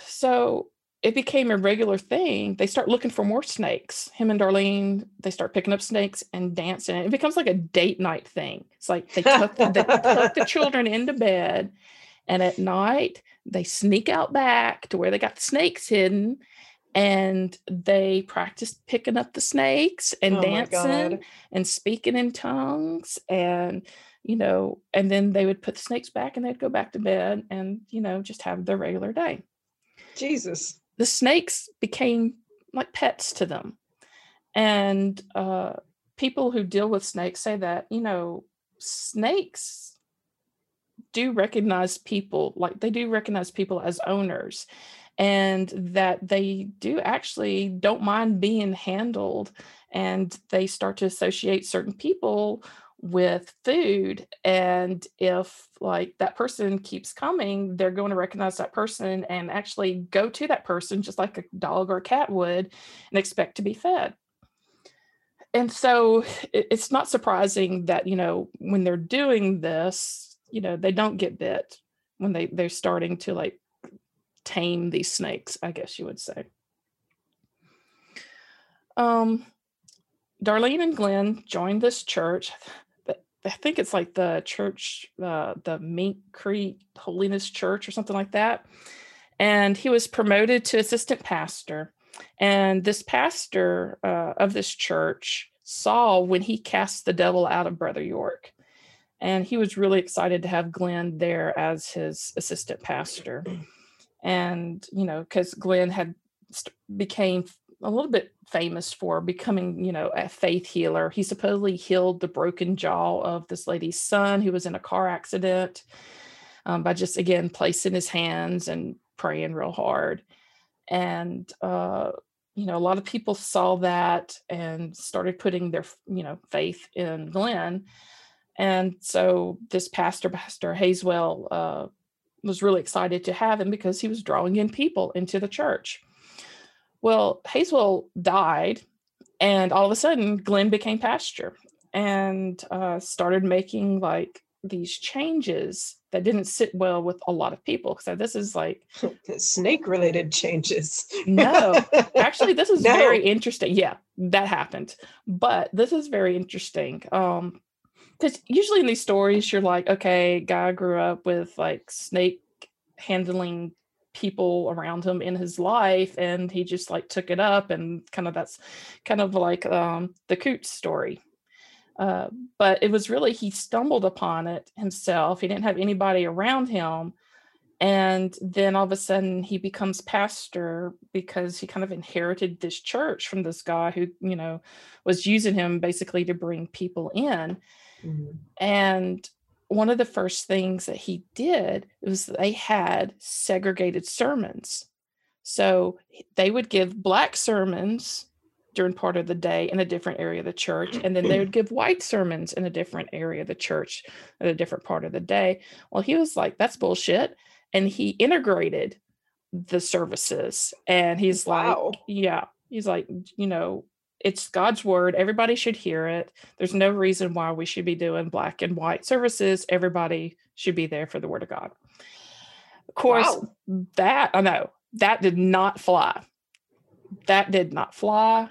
so it became a regular thing. They start looking for more snakes. Him and Darlene, they start picking up snakes and dancing. It becomes like a date night thing. It's like they tuck, they tuck the children into bed, and at night they sneak out back to where they got the snakes hidden, and they practiced picking up the snakes and Oh dancing and speaking in tongues and you know and then they would put the snakes back and they'd go back to bed and you know just have their regular day. Jesus. the snakes became like pets to them. And uh, people who deal with snakes say that you know snakes do recognize people like they do recognize people as owners and that they do actually don't mind being handled and they start to associate certain people with food and if like that person keeps coming they're going to recognize that person and actually go to that person just like a dog or a cat would and expect to be fed. And so it's not surprising that you know when they're doing this you know they don't get bit when they they're starting to like tame these snakes i guess you would say. Um darlene and glenn joined this church. I think it's like the church uh, the mink creek holiness church or something like that. And he was promoted to assistant pastor. And this pastor uh, of this church saw when he cast the devil out of brother york. And he was really excited to have glenn there as his assistant pastor and you know because glenn had st- became a little bit famous for becoming you know a faith healer. He supposedly healed the broken jaw of this lady's son who was in a car accident um, by just again placing his hands and praying real hard. And uh you know a lot of people saw that and started putting their you know faith in glenn. And so this pastor pastor hazewell uh was really excited to have him because he was drawing in people into the church. Well, Hazewell died, and all of a sudden, Glenn became pastor and uh, started making like these changes that didn't sit well with a lot of people. So this is like Snake related changes. no, actually, this is No. very interesting. Yeah, that happened, but this is very interesting. Um, because usually in these stories, you're like, okay, guy grew up with like snake handling people around him in his life, and he just like took it up, and kind of that's kind of like um the Coots story. Uh, but it was really he stumbled upon it himself. He didn't have anybody around him and then all of a sudden he becomes pastor because he kind of inherited this church from this guy who you know was using him basically to bring people in Mhm. and one of the first things that he did was they had segregated sermons so they would give black sermons during part of the day in a different area of the church and then they would give white sermons in a different area of the church at a different part of the day well he was like that's bullshit and he integrated the services and he's Wow. like yeah he's like you know it's god's word everybody should hear it there's no reason why we should be doing black and white services everybody should be there for the word of god of course Wow. that i know that did not fly that did not fly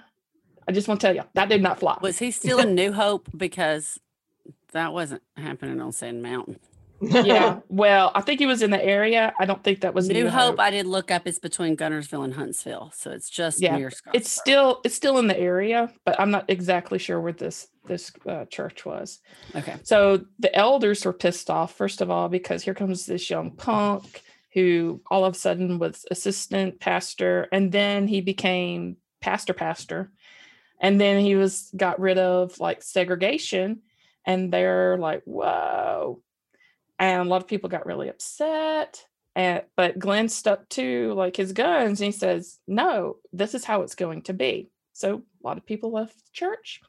i just want to tell you that did not fly Was he still in New Hope? Because that wasn't happening on Sand Mountain. Yeah. Well i think he was in the area. I don't think that was New Hope, I did look up, It's between Guntersville and Huntsville. So it's just Yeah, near it's still it's still in the area but i'm not exactly sure where this this uh, church was. Okay. so the elders were pissed off first of all because here comes this young punk who all of a sudden was assistant pastor and then he became pastor pastor and then he was got rid of like segregation and they're like whoa and a lot of people got really upset and but glenn stuck to like his guns and he says no this is how it's going to be so a lot of people left the church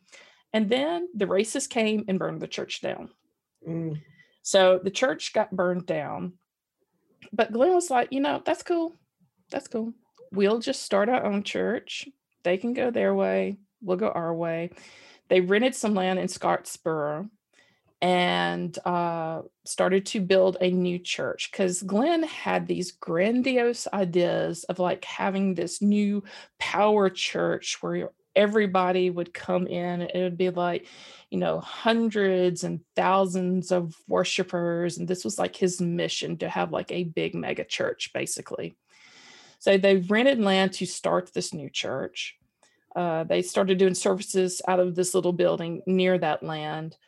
and then the racists came and burned the church down Mm. so the church got burned down. But Glenn was like, you know, that's cool. That's cool. We'll just start our own church. They can go their way. We'll go our way. They rented some land in Scottsboro and uh, started to build a new church because Glenn had these grandiose ideas of like having this new power church where everybody would come in. It would be like, you know, hundreds and thousands of worshipers. And this was like his mission to have like a big mega church, basically. So they rented land to start this new church. Uh, they started doing services out of this little building near that land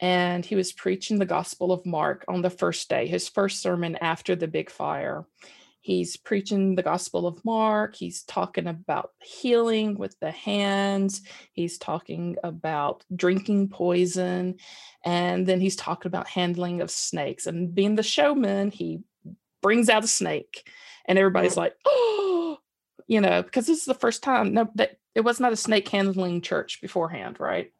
and he was preaching the Gospel of Mark on the first day, his first sermon after the big fire. He's preaching the Gospel of Mark. He's talking about healing with the hands. He's talking about drinking poison. And then he's talking about handling of snakes. And being the showman, he brings out a snake. And everybody's like, oh, you know, because this is the first time. No, that it was not a snake handling church beforehand, right?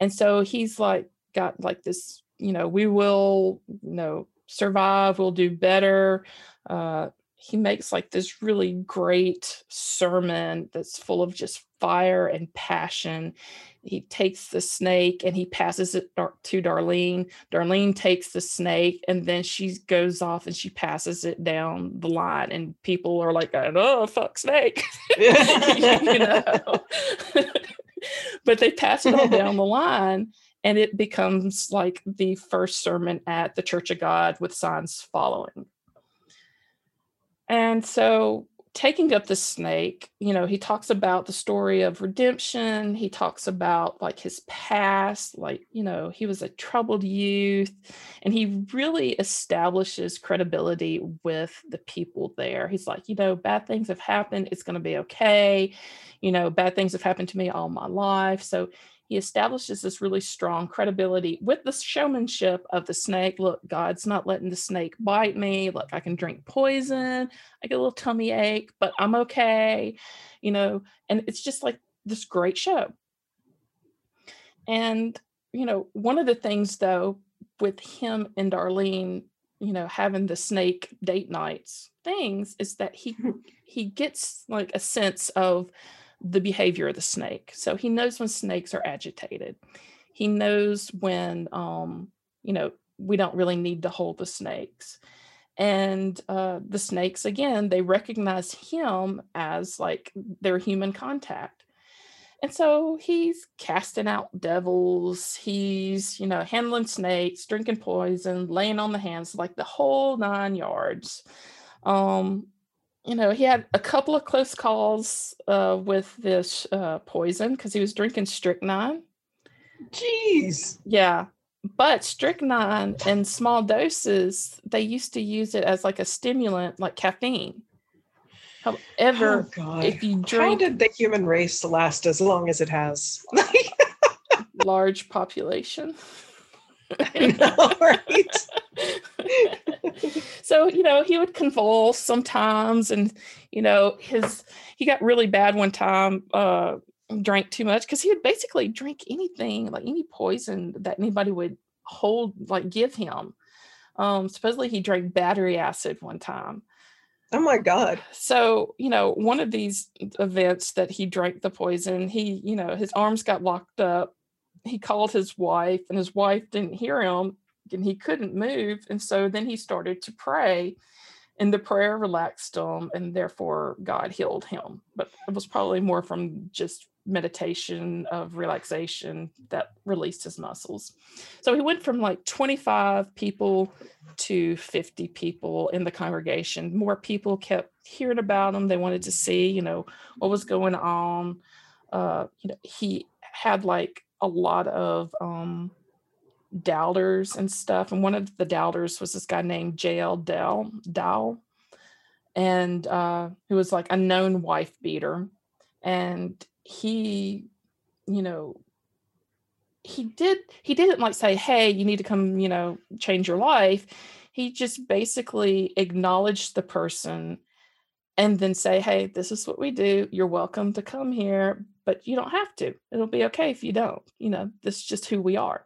And so he's like, got like this, you know, we will, you know, survive, we'll do better. Uh, he makes like this really great sermon that's full of just fire and passion. He takes the snake and he passes it to Darlene. Darlene takes the snake and then she goes off and she passes it down the line, and people are like, "Oh, fuck snake," you know. but they pass it all down the line, and it becomes like the first sermon at the Church of God with signs following. And so, taking up the snake, you know, he talks about the story of redemption. He talks about like his past, like, you know, he was a troubled youth, and he really establishes credibility with the people there. He's like, you know, bad things have happened. It's going to be okay. You know, bad things have happened to me all my life. So, he establishes this really strong credibility with the showmanship of the snake. Look, God's not letting the snake bite me. Look, I can drink poison. I get a little tummy ache, but I'm okay. You know, and it's just like this great show. And, you know, one of the things though, with him and Darlene, you know, having the snake date nights things is that he hmm. he gets like a sense of the behavior of the snake. So he knows when snakes are agitated. He knows when, um, you know, we don't really need to hold the snakes. And uh, the snakes, again, they recognize him as like their human contact. And so he's casting out devils. He's, you know, handling snakes, drinking poison, laying on the hands, like the whole nine yards. Um, you know, he had a couple of close calls uh, with this uh, poison because he was drinking strychnine. Jeez. Yeah. But strychnine in small doses, they used to use it as like a stimulant, like caffeine. However, oh if you drink. How did the human race last as long as it has? large population. I know, right? so you know he would convulse sometimes and you know his he got really bad one time uh drank too much because he would basically drink anything like any poison that anybody would hold like give him. Um supposedly he drank battery acid one time. Oh my god. So you know one of these events that he drank the poison he you know his arms got locked up. He called his wife and his wife didn't hear him and he couldn't move. And so then he started to pray, and the prayer relaxed him, and therefore God healed him. But it was probably more from just meditation of relaxation that released his muscles. So he went from like 25 people to 50 people in the congregation. More people kept hearing about him. They wanted to see, you know, what was going on. Uh, you know, he had like a lot of um doubters and stuff. And one of the doubters was this guy named J.L. Dell, Dow, and uh, who was like a known wife beater. And he, you know, he did he didn't like say, hey, you need to come, you know, change your life. He just basically acknowledged the person and then say, hey, this is what we do. You're welcome to come here, but you don't have to. It'll be okay if you don't. You know, this is just who we are.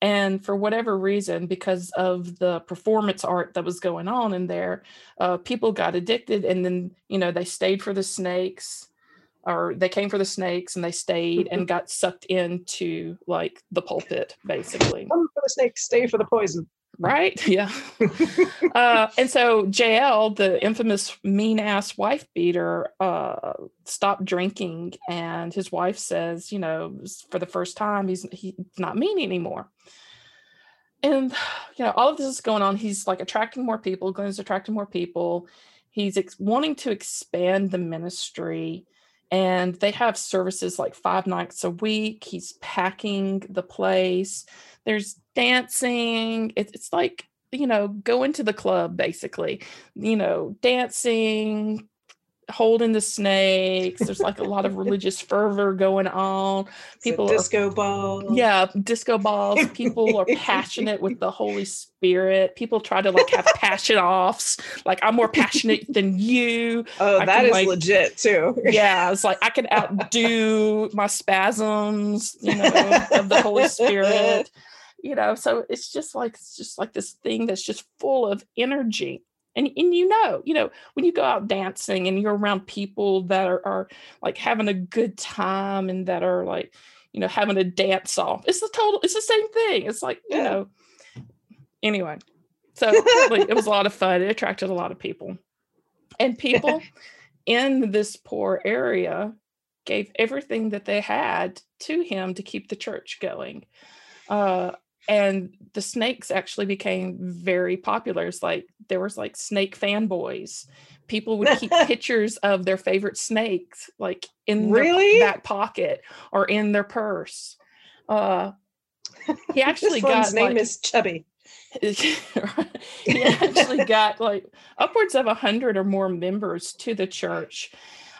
And for whatever reason, because of the performance art that was going on in there, uh, people got addicted and then, you know, they stayed for the snakes or they came for the snakes and they stayed and got sucked into like the pulpit basically. Come for the snakes, stay for the poison. Right? Yeah. uh, and so JL, the infamous mean ass wife beater, uh, stopped drinking, and his wife says, you know, for the first time, he's he's not mean anymore. And you know, all of this is going on. He's like attracting more people. Glenn's attracting more people. He's ex- wanting to expand the ministry and they have services like five nights a week. He's packing the place. There's dancing. It's, like, you know, going to the club basically, you know, dancing, holding the snakes. There's like a lot of religious fervor going on. People disco balls. Yeah, disco balls. People are passionate with the Holy Spirit. People try to like have passion offs. Like I'm more passionate than you. Oh, I that is like, legit too. yeah, it's like I can outdo my spasms, you know, of the Holy Spirit. You know, so it's just like it's just like this thing that's just full of energy and and you know you know when you go out dancing and you're around people that are, are like having a good time and that are like you know having a dance off it's the total it's the same thing it's like you know. Anyway so it was a lot of fun it attracted a lot of people. And people in this poor area gave everything that they had to him to keep the church going. Uh, and the snakes actually became very popular. It's like there was like snake fanboys. People would keep pictures of their favorite snakes like in really? their back pocket or in their purse. Uh he actually got one's name like, is chubby. He actually got like upwards of a hundred or more members to the church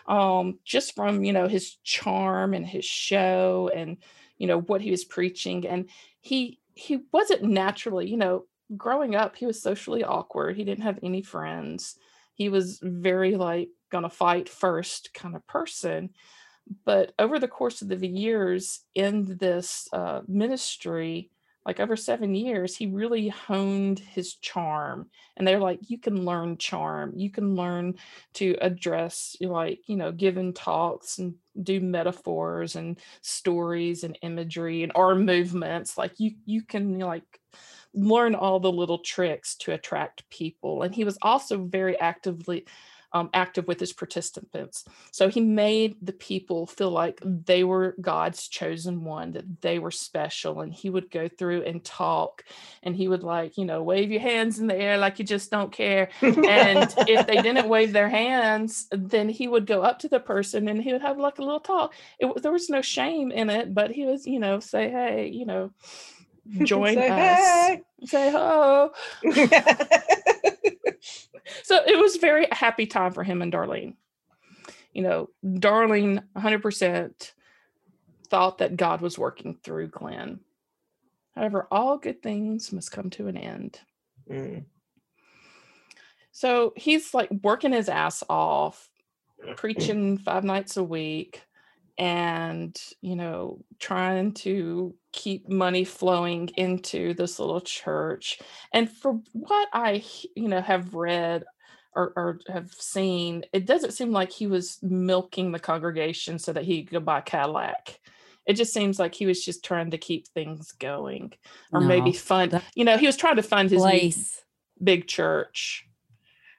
um just from you know his charm and his show and you know what he was preaching. And he he wasn't naturally, you know, growing up, he was socially awkward. He didn't have any friends. He was very like gonna fight first kind of person. But over the course of the years in this uh, ministry, like over seven years, he really honed his charm. And they're like, you can learn charm. You can learn to address, like, you know, giving talks and do metaphors and stories and imagery and arm movements. Like you, you can like learn all the little tricks to attract people. And he was also very actively um, active with his participants. So he made the people feel like they were God's chosen one, that they were special. And he would go through and talk and he would, like, you know, wave your hands in the air like you just don't care. And if they didn't wave their hands, then he would go up to the person and he would have like a little talk. It, there was no shame in it, but he was, you know, say, hey, you know, join say us. Hey. Say ho. so it was very happy time for him and Darlene. You know, Darlene 100% thought that God was working through Glenn. However, all good things must come to an end. Mm. So he's like working his ass off, preaching five nights a week, and you know trying to keep money flowing into this little church and for what i you know have read or, or, have seen it doesn't seem like he was milking the congregation so that he could buy cadillac. It just seems like he was just trying to keep things going or no, maybe fund you know he was trying to fund his place. big church.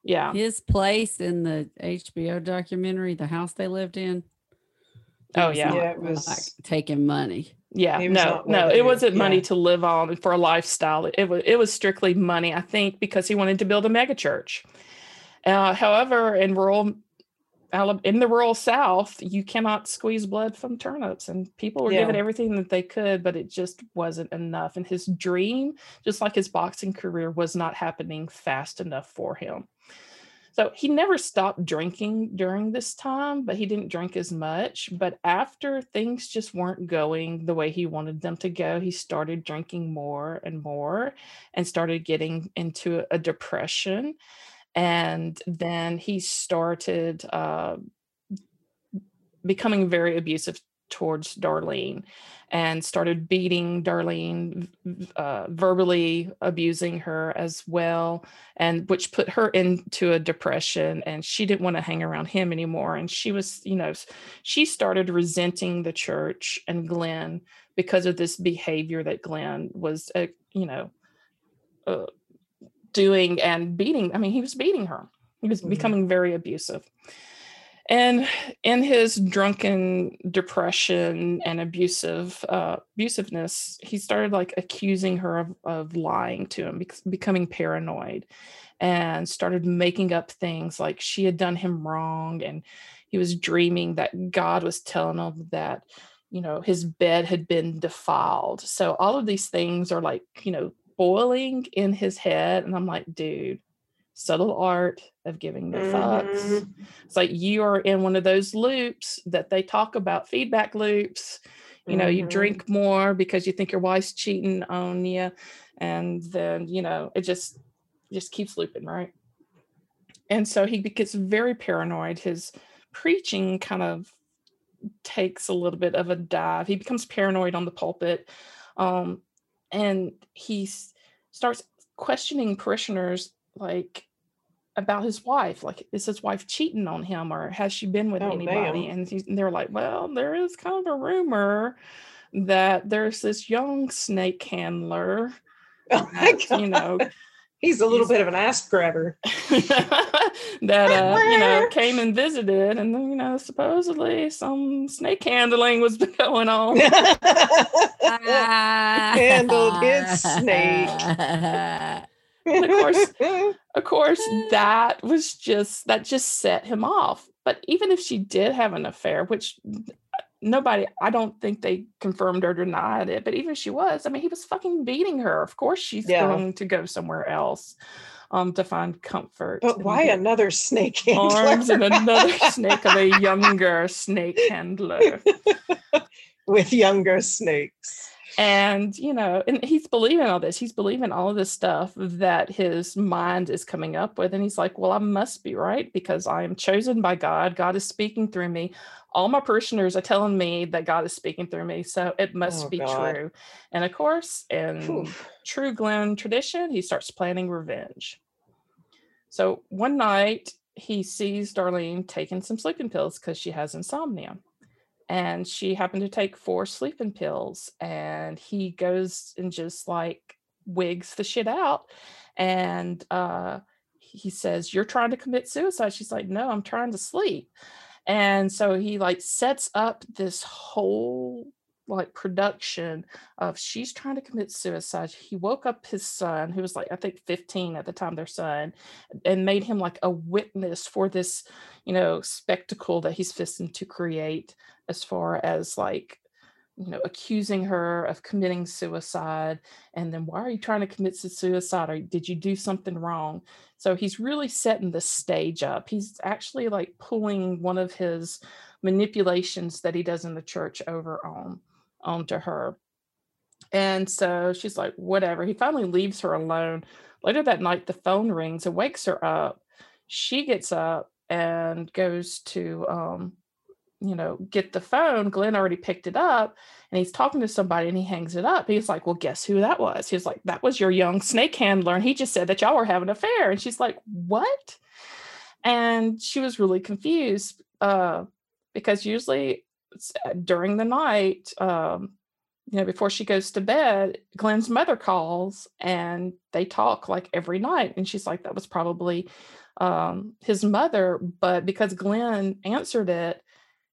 Yeah. His place in the hbo documentary the house they lived in Oh yeah. yeah, it was like taking money. Yeah, no, no, it wasn't money yeah. to live on for a lifestyle. It was it was strictly money, I think, because he wanted to build a megachurch. Uh, however, in rural in the rural South, you cannot squeeze blood from turnips, and people were yeah. giving everything that they could, but it just wasn't enough. And his dream, just like his boxing career, was not happening fast enough for him. So he never stopped drinking during this time, but he didn't drink as much. But after things just weren't going the way he wanted them to go, he started drinking more and more and started getting into a depression. And then he started uh, becoming very abusive towards Darlene and started beating Darlene, uh, verbally abusing her as well, and which put her into a depression. And she didn't want to hang around him anymore. And she was, you know, she started resenting the church and Glenn because of this behavior that Glenn was, uh, you know, uh, doing and beating. I mean, he was beating her. He was mm-hmm. becoming very abusive. And in his drunken depression and abusive uh, abusiveness, he started like accusing her of, of lying to him, becoming paranoid, and started making up things like she had done him wrong, and he was dreaming that God was telling him that you know his bed had been defiled. So all of these things are like you know boiling in his head, and I'm like, dude, subtle art of giving no fucks. Mm-hmm. It's like you are in one of those loops that they talk about, feedback loops. You know, mm-hmm. you drink more because you think your wife's cheating on you, and then you know it just just keeps looping, right? And so he gets very paranoid. His preaching kind of takes a little bit of a dive. He becomes paranoid on the pulpit, um, and he starts questioning parishioners like about his wife like is his wife cheating on him or has she been with oh, anybody? and, and they're like well there is kind of a rumor that there's this young snake handler oh that, you know he's a little he's, bit of an ass grabber. that uh you know came and visited and you know supposedly some snake handling was going on. Handled his snake and of course, of course, that was just that just set him off. But even if she did have an affair, which nobody, I don't think they confirmed or denied it, but even if she was, I mean, he was fucking beating her. Of course, she's yeah. going to go somewhere else um, to find comfort. But why another snake handler? Arms and another snake of a younger snake handler with younger snakes and you know and he's believing all this he's believing all of this stuff that his mind is coming up with and he's like well i must be right because i am chosen by god god is speaking through me all my parishioners are telling me that god is speaking through me so it must oh, be god. true and of course in Oof. true glenn tradition he starts planning revenge so one night he sees darlene taking some sleeping pills because she has insomnia and she happened to take four sleeping pills and he goes and just like wigs the shit out and uh he says you're trying to commit suicide. She's like no i'm trying to sleep. And so he like sets up this whole like production of she's trying to commit suicide. He woke up his son, who was like I think 15 at the time, their son, and made him like a witness for this, you know, spectacle that he's fisting to create as far as like you know accusing her of committing suicide and then why are you trying to commit suicide? Or did you do something wrong? So he's really setting the stage up. He's actually like pulling one of his manipulations that he does in the church over on onto her. And so she's like, whatever. He finally leaves her alone. Later that night, the phone rings and wakes her up. She gets up and goes to, um, you know, get the phone. Glenn already picked it up and he's talking to somebody and he hangs it up. He's like, Well, guess who that was? He's like, That was your young snake handler. And he just said that y'all were having an affair. And she's like, What? And she was really confused uh, because usually during the night, um, you know, before she goes to bed, Glenn's mother calls and they talk like every night. And she's like, that was probably um, his mother. But because Glenn answered it,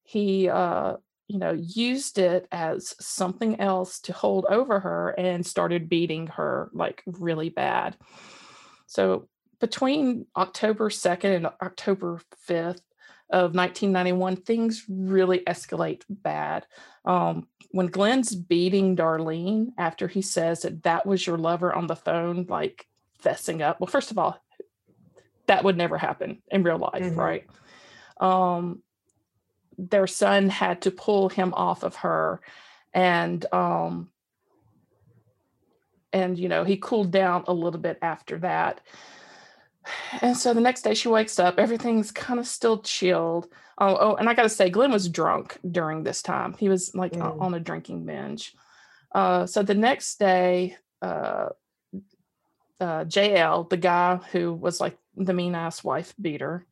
he, uh, you know, used it as something else to hold over her and started beating her like really bad. So between October 2nd and October 5th, of 1991, things really escalate bad. Um, when Glenn's beating Darlene after he says that that was your lover on the phone, like fessing up. Well, first of all, that would never happen in real life, mm-hmm. right? Um, their son had to pull him off of her, and um, and you know he cooled down a little bit after that and so the next day she wakes up, everything's kind of still chilled. Oh, oh, and I gotta say, Glenn was drunk during this time. He was like mm. on a drinking binge. Uh, so the next day, uh, uh, JL, the guy who was like the mean ass wife beater,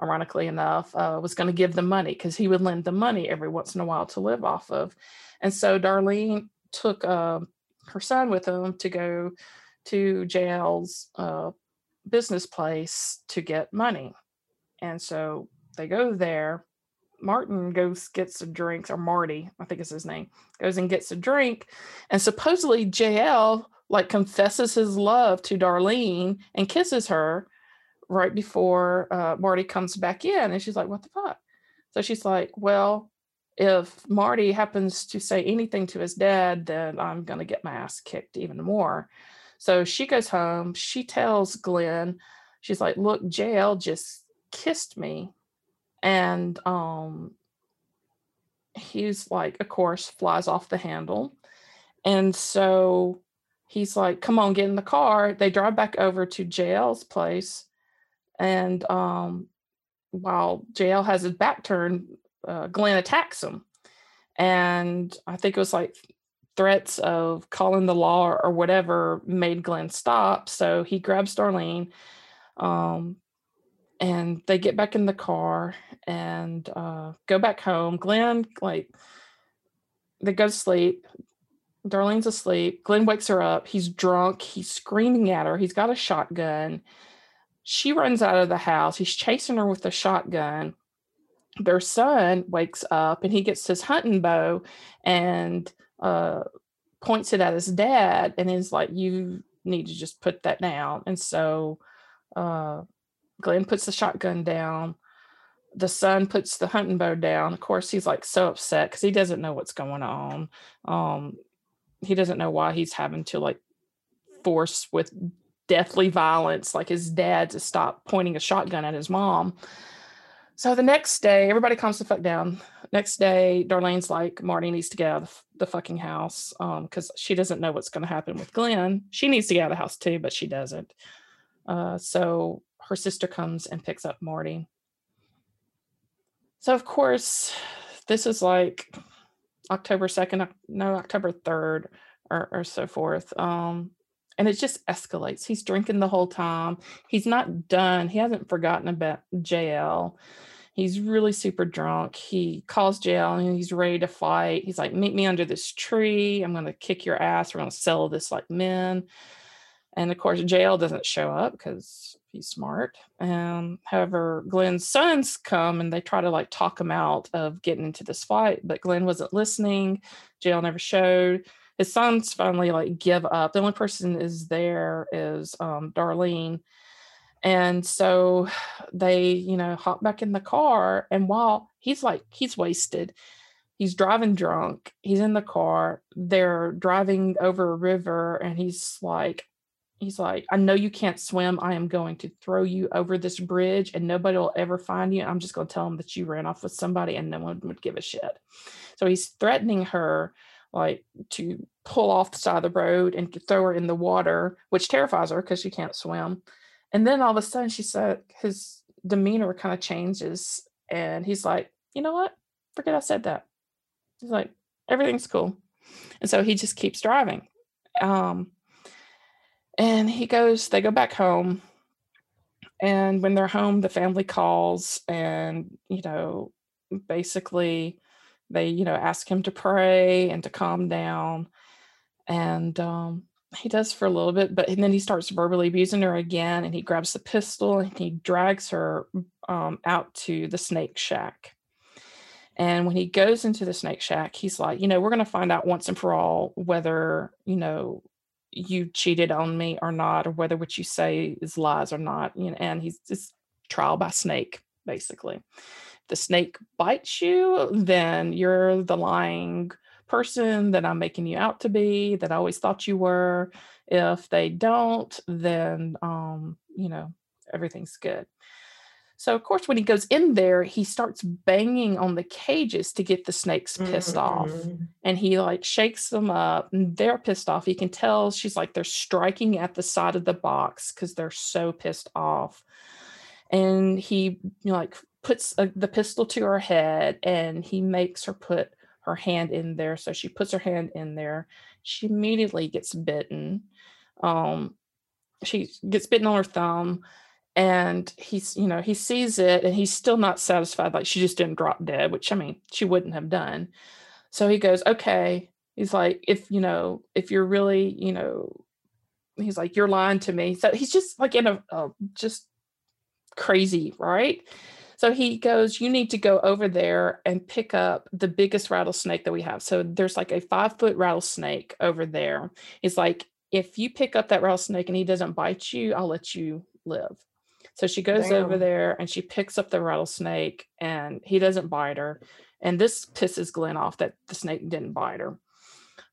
ironically enough, uh, was going to give the money because he would lend the money every once in a while to live off of. And so Darlene took uh, her son with him to go to JL's uh, business place to get money. And so they go there. Martin goes gets a drink, or Marty, I think is his name, goes and gets a drink. And supposedly JL like confesses his love to Darlene and kisses her right before uh, Marty comes back in. And she's like, What the fuck? So she's like, Well, if Marty happens to say anything to his dad, then I'm going to get my ass kicked even more. So she goes home. She tells Glenn, she's like, Look, JL just kissed me. And um, he's like, of course, flies off the handle. And so he's like, Come on, get in the car. They drive back over to JL's place. And um, while JL has his back turned, uh, Glenn attacks him. And I think it was like threats of calling the law or, or whatever made Glenn stop. So he grabs Darlene. Um, and they get back in the car and uh, go back home. Glenn, like, they go to sleep. Darlene's asleep. Glenn wakes her up. He's drunk. He's screaming at her. He's got a shotgun. She runs out of the house. He's chasing her with a shotgun. Their son wakes up and he gets his hunting bow and uh, points it at his dad and is like, You need to just put that down. And so uh, Glenn puts the shotgun down. The son puts the hunting bow down. Of course, he's like so upset because he doesn't know what's going on. Um, he doesn't know why he's having to like force with deathly violence, like his dad, to stop pointing a shotgun at his mom. So the next day, everybody calms the fuck down. Next day, Darlene's like, Marty needs to get out of the fucking house because um, she doesn't know what's going to happen with Glenn. She needs to get out of the house too, but she doesn't. Uh, so her sister comes and picks up Marty. So, of course, this is like October 2nd, no, October 3rd, or, or so forth. Um, and it just escalates. He's drinking the whole time. He's not done. He hasn't forgotten about JL. He's really super drunk. He calls JL and he's ready to fight. He's like, Meet me under this tree. I'm going to kick your ass. We're going to settle this like men. And of course, JL doesn't show up because he's smart. Um, however, Glenn's sons come and they try to like talk him out of getting into this fight, but Glenn wasn't listening. JL never showed. His sons finally like give up. The only person is there is um, Darlene. And so they, you know, hop back in the car. And while he's like, he's wasted, he's driving drunk, he's in the car, they're driving over a river, and he's like, he's like, I know you can't swim. I am going to throw you over this bridge and nobody will ever find you. I'm just going to tell them that you ran off with somebody and no one would give a shit. So he's threatening her like to pull off the side of the road and to throw her in the water, which terrifies her because she can't swim. And then all of a sudden she said his demeanor kind of changes and he's like, you know what? Forget I said that. He's like, everything's cool. And so he just keeps driving. Um, and he goes, they go back home. And when they're home, the family calls and, you know, basically they, you know, ask him to pray and to calm down. And um, he does for a little bit, but and then he starts verbally abusing her again. And he grabs the pistol and he drags her um, out to the snake shack. And when he goes into the snake shack, he's like, you know, we're going to find out once and for all whether, you know, you cheated on me or not, or whether what you say is lies or not. You know, and he's just trial by snake, basically. The snake bites you, then you're the lying person that I'm making you out to be, that I always thought you were. If they don't, then um, you know, everything's good. So of course, when he goes in there, he starts banging on the cages to get the snakes pissed mm-hmm. off, and he like shakes them up, and they're pissed off. He can tell she's like they're striking at the side of the box because they're so pissed off, and he you know, like puts a, the pistol to her head, and he makes her put her hand in there. So she puts her hand in there. She immediately gets bitten. Um, she gets bitten on her thumb and he's you know he sees it and he's still not satisfied like she just didn't drop dead which i mean she wouldn't have done so he goes okay He's like, if you know, if you're really, you know, he's like, you're lying to me. So he's just like in a, a just crazy, right? So he goes, You need to go over there and pick up the biggest rattlesnake that we have. So there's like a five foot rattlesnake over there. It's like, if you pick up that rattlesnake and he doesn't bite you, I'll let you live. So she goes Damn. over there and she picks up the rattlesnake and he doesn't bite her. And this pisses Glenn off that the snake didn't bite her.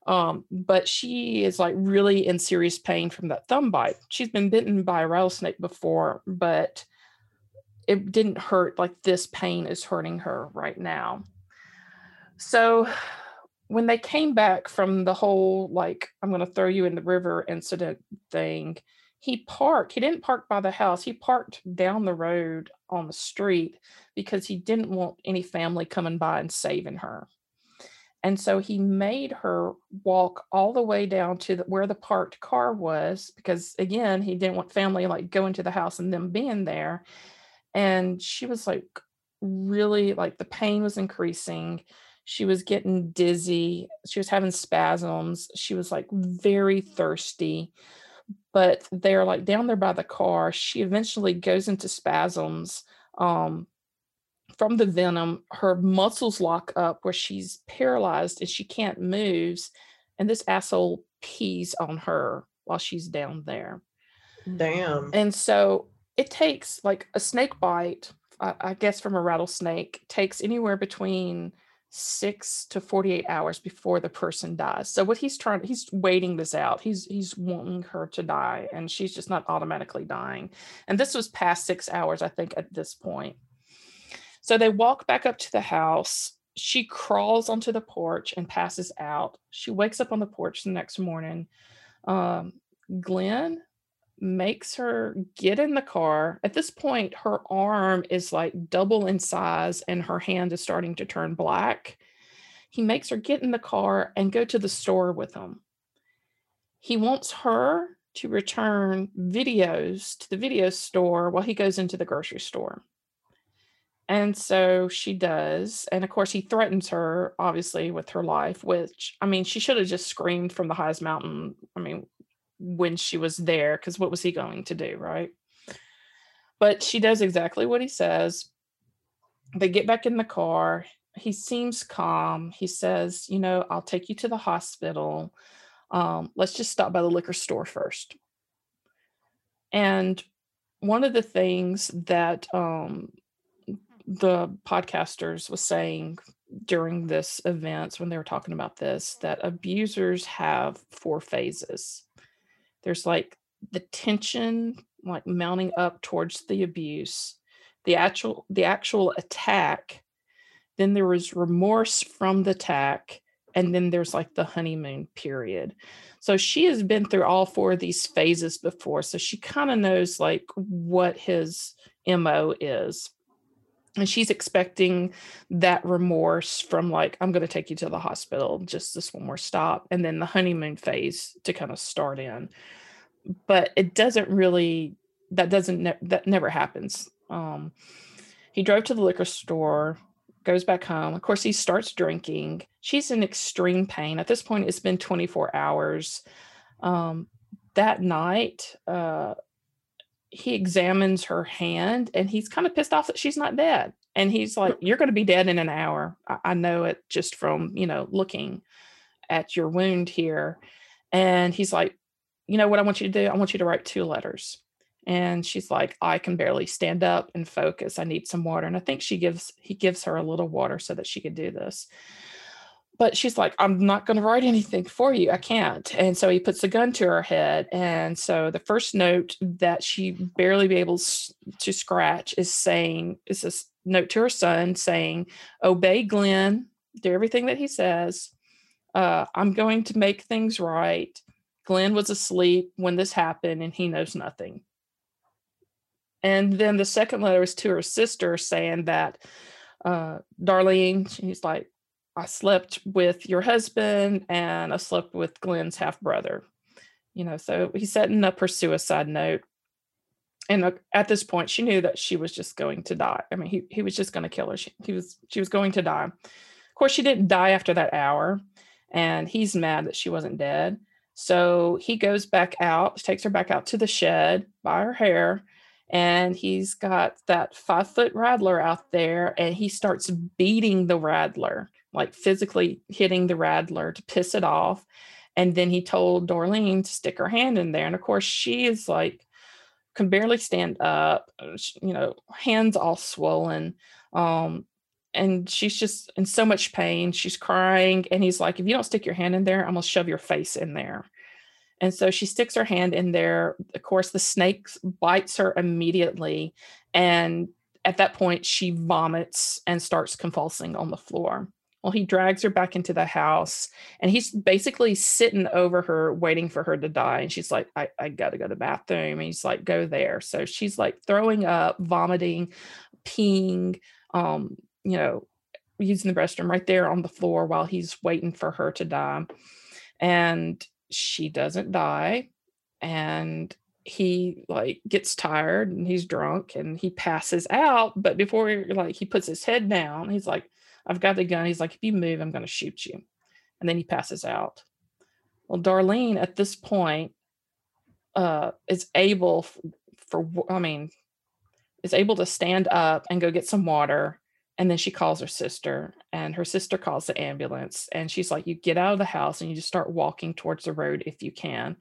Um, but she is like really in serious pain from that thumb bite. She's been bitten by a rattlesnake before, but it didn't hurt like this pain is hurting her right now. So when they came back from the whole like I'm going to throw you in the river incident thing, he parked. He didn't park by the house. He parked down the road on the street because he didn't want any family coming by and saving her. And so he made her walk all the way down to the, where the parked car was because again, he didn't want family like going to the house and them being there. And she was like really like the pain was increasing. She was getting dizzy. She was having spasms. She was like very thirsty. But they're like down there by the car. She eventually goes into spasms. Um, from the venom, her muscles lock up where she's paralyzed and she can't move. And this asshole pees on her while she's down there. Damn. And so it takes like a snake bite, I, I guess from a rattlesnake, takes anywhere between six to 48 hours before the person dies. So what he's trying, he's waiting this out. He's he's wanting her to die, and she's just not automatically dying. And this was past six hours, I think, at this point. So they walk back up to the house. She crawls onto the porch and passes out. She wakes up on the porch the next morning. Um, Glenn makes her get in the car. At this point, her arm is like double in size and her hand is starting to turn black. He makes her get in the car and go to the store with him. He wants her to return videos to the video store while he goes into the grocery store. And so she does. And of course, he threatens her, obviously, with her life, which, I mean, she should have just screamed from the highest mountain. I mean, when she was there, because what was he going to do, right? But she does exactly what he says. They get back in the car. He seems calm. He says, You know, I'll take you to the hospital. Um, let's just stop by the liquor store first. And one of the things that um, the podcasters was saying during this event when they were talking about this that abusers have four phases there's like the tension like mounting up towards the abuse the actual the actual attack then there was remorse from the attack and then there's like the honeymoon period. So she has been through all four of these phases before so she kind of knows like what his mo is and she's expecting that remorse from like i'm going to take you to the hospital just this one more stop and then the honeymoon phase to kind of start in. But it doesn't really that doesn't ne- that never happens. Um he drove to the liquor store goes back home. Of course he starts drinking. She's in extreme pain. At this point it's been 24 hours. Um that night uh he examines her hand and he's kind of pissed off that she's not dead. And he's like, You're going to be dead in an hour. I, I know it just from, you know, looking at your wound here. And he's like, You know what I want you to do? I want you to write two letters. And she's like, I can barely stand up and focus. I need some water. And I think she gives, he gives her a little water so that she could do this but she's like, I'm not going to write anything for you. I can't. And so he puts a gun to her head. And so the first note that she barely be able to scratch is saying, is this note to her son saying, Obey Glenn, do everything that he says. Uh, I'm going to make things right. Glenn was asleep when this happened and he knows nothing. And then the second letter is to her sister saying that, uh, Darlene, she's like, I slept with your husband and I slept with Glenn's half brother. You know, so he's setting up her suicide note. And uh, at this point, she knew that she was just going to die. I mean, he, he was just going to kill her. She, he was she was going to die. Of course, she didn't die after that hour. and he's mad that she wasn't dead. So he goes back out, takes her back out to the shed by her hair, and he's got that five foot rattler out there, and he starts beating the rattler, like physically hitting the rattler to piss it off. And then he told Darlene to stick her hand in there. And of course, she is like, can barely stand up, uh, you know, hands all swollen. Um, and she's just in so much pain. She's crying. And he's like, if you don't stick your hand in there, I'm going to shove your face in there. And so she sticks her hand in there. Of course, the snake bites her immediately. And at that point, she vomits and starts convulsing on the floor. Well, he drags her back into the house and he's basically sitting over her, waiting for her to die. And she's like, I, I got to go to the bathroom. And he's like, go there. So she's like throwing up, vomiting, peeing, um, you know, using the restroom right there on the floor while he's waiting for her to die. And she doesn't die. And he like gets tired and he's drunk and he passes out. But before like he puts his head down, he's like, I've got the gun. He's like, if you move, I'm going to shoot you. And then he passes out. Well, Darlene at this point uh, is able for, I mean, is able to stand up and go get some water. And then she calls her sister, and her sister calls the ambulance. And she's like, You get out of the house and you just start walking towards the road if you can.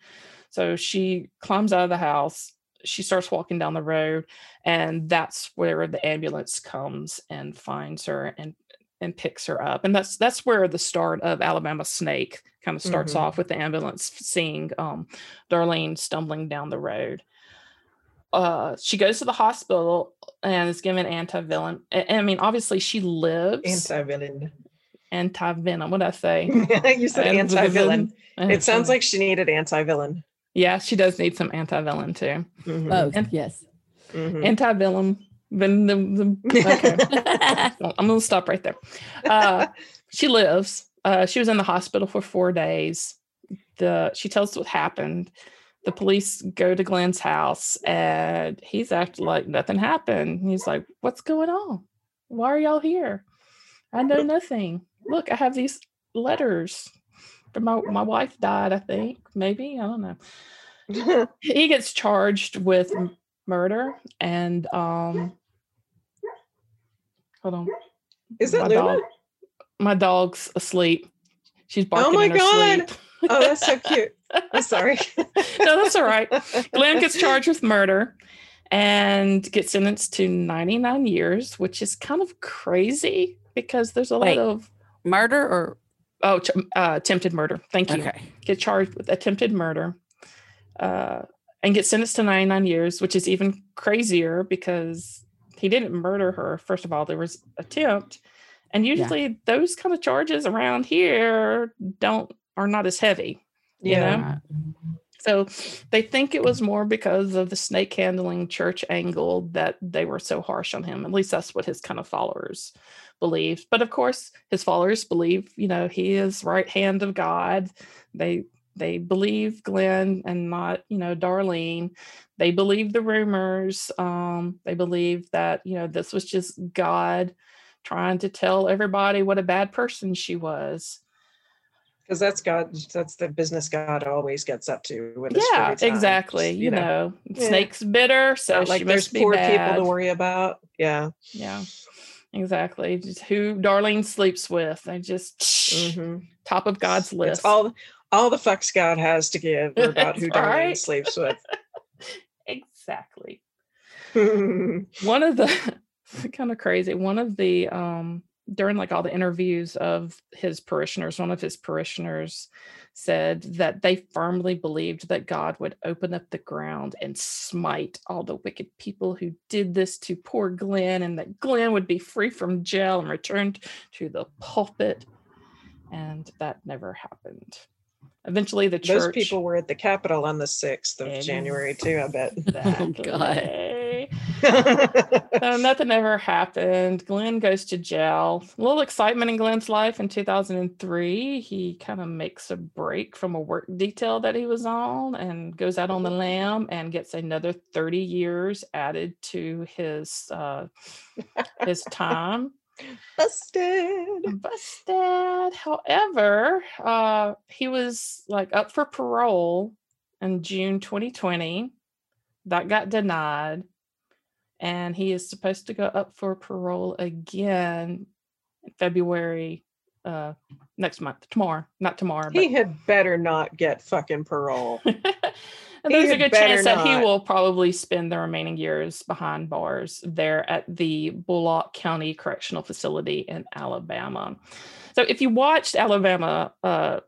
So she climbs out of the house. She starts walking down the road, and that's where the ambulance comes and finds her and and picks her up. And that's that's where the start of Alabama Snake kind of starts mm-hmm. off with the ambulance seeing um, Darlene stumbling down the road uh she goes to the hospital and is given anti-venom i mean obviously she lives anti-villain. anti-venom what did i say you said anti-villain it sounds like she needed anti-villain yeah she does need some anti-villain too mm-hmm. oh and, yes mm-hmm. anti-villain venom okay i'm gonna stop right there uh she lives uh she was in the hospital for four days the she tells what happened the police go to Glenn's house and he's acting like nothing happened. He's like, What's going on? Why are y'all here? I know nothing. Look, I have these letters. My my wife died, I think. Maybe. I don't know. he gets charged with murder and um hold on. Is that my Luna? Dog, my dog's asleep. She's oh barking. Oh my in her god. Sleep. oh, that's so cute. I'm sorry. no, that's all right. Glenn gets charged with murder and gets sentenced to 99 years, which is kind of crazy because there's a Wait, lot of murder or oh, uh, attempted murder. Thank you. Okay. Get charged with attempted murder. Uh, and get sentenced to 99 years, which is even crazier because he didn't murder her. First of all, there was attempt. And usually yeah. those kind of charges around here don't are not as heavy. You yeah. know? So they think it was more because of the snake handling church angle that they were so harsh on him. At least that's what his kind of followers believe. But of course, his followers believe, you know, he is right hand of God. They they believe Glenn and not, you know, Darlene. They believe the rumors. Um, they believe that, you know, this was just God trying to tell everybody what a bad person she was because that's God. That's the business God always gets up to with yeah, exactly. You, you know, know yeah. snake's bitter, so like there's poor bad. people to worry about. Yeah, yeah, exactly. Just who Darlene sleeps with. I just mm-hmm. top of God's list. It's all all the fucks God has to give about who Darlene right. sleeps with. exactly. One of the kind of crazy. One of the um during like all the interviews of his parishioners, one of his parishioners said that they firmly believed that God would open up the ground and smite all the wicked people who did this to poor Glenn, and that Glenn would be free from jail and returned to the pulpit. And that never happened. Eventually, the church. Those people were at the Capitol on the 6th of exactly. January, too, I bet. oh, God. so nothing ever happened. Glenn goes to jail. A little excitement in Glenn's life in 2003. He kind of makes a break from a work detail that he was on and goes out on the lam and gets another 30 years added to his uh, his time. Busted. Busted. However, uh, he was like up for parole in June 2020. That got denied. And he is supposed to go up for parole again in February uh next month, tomorrow, not tomorrow. He had better not get fucking parole. And there's a good chance that he will probably spend the remaining years behind bars there at the Bullock County Correctional Facility in Alabama. So if you watched Alabama uh,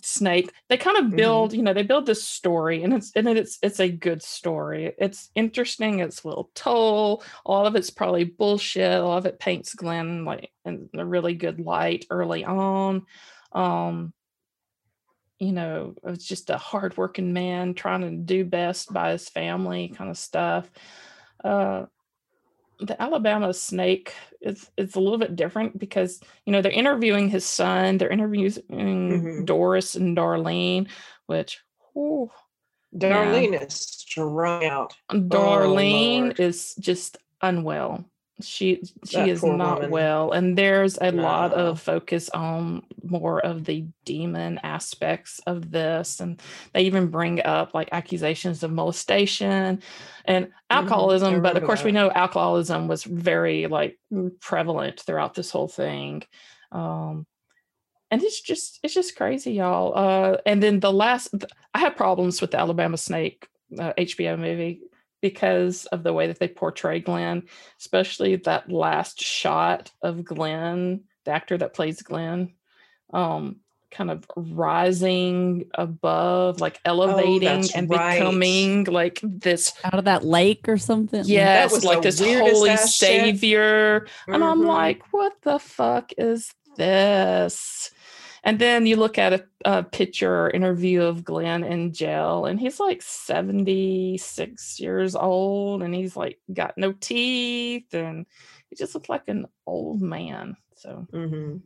Snake, they kind of Mhm. build, you know, they build this story, and it's and it's it's a good story. It's interesting. It's well told. All of it's probably bullshit. A lot of it paints Glenn like in a really good light early on. Um, you know, it was just a hardworking man trying to do best by his family, kind of stuff. Uh, the Alabama snake is is a little bit different because you know they're interviewing his son, they're interviewing Mhm. Doris and Darlene, which whew, Darlene is strung out. Darlene Oh, is just unwell. She she That is not woman. well, and there's a lot of focus on more of the demon aspects of this, and they even bring up like accusations of molestation and alcoholism. But of course, we know alcoholism was very like prevalent throughout this whole thing. Um, and it's just it's just crazy y'all uh and then the last i have problems with the alabama snake uh, hbo movie because of the way that they portray glenn especially that last shot of glenn the actor that plays glenn um kind of rising above like elevating Oh, and right. becoming like this Out of that lake or something. yes was like this holy ass shit. savior and I'm Mhm. like, what the fuck is this? And then you look at a, a picture or interview of Glenn in jail, and he's like 76 years old, and he's like got no teeth, and he just looks like an old man. So Mhm.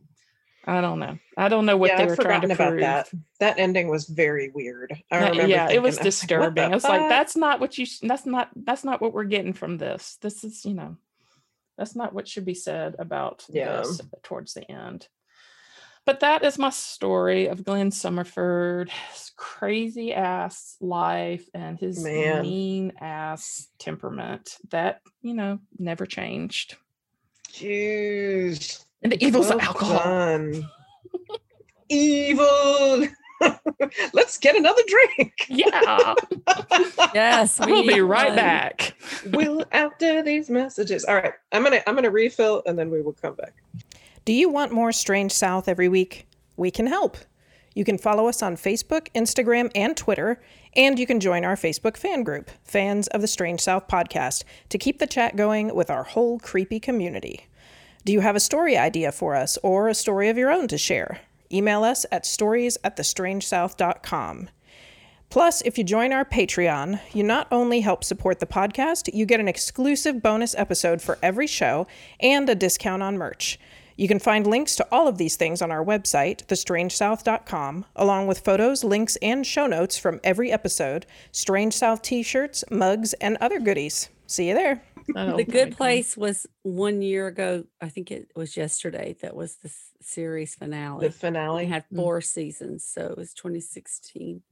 I don't know. I don't know what Yeah, they were trying to about prove. that. That ending was very weird. I remember. yeah, it was like, disturbing. I was like, that's not what you. sh- That's not. That's not what we're getting from this. This is, you know, that's not what should be said about Yeah. this towards the end. But that is my story of Glenn Summerford, his crazy ass life and his Man. mean ass temperament that you know never changed. Jeez. And the evils of alcohol. done. Evil. Let's get another drink. Yeah, Yes. we'll be right won. back. Will after these messages. All right. I'm gonna I'm gonna refill and then we will come back. Do you want more Strange South every week? We can help. You can follow us on Facebook, Instagram, and Twitter, and you can join our Facebook fan group, Fans of the Strange South podcast, to keep the chat going with our whole creepy community. Do you have a story idea for us or a story of your own to share? Email us at stories at thestrangesouth.com. Plus, if you join our Patreon, you not only help support the podcast, you get an exclusive bonus episode for every show and a discount on merch. You can find links to all of these things on our website, thestrangesouth.com, along with photos, links, and show notes from every episode, Strange South t shirts, mugs, and other goodies. See you there. Oh The my Good God. Place was one year ago. I think it was yesterday. That was the series finale. The finale. We had Mm. four seasons, so it was 2016.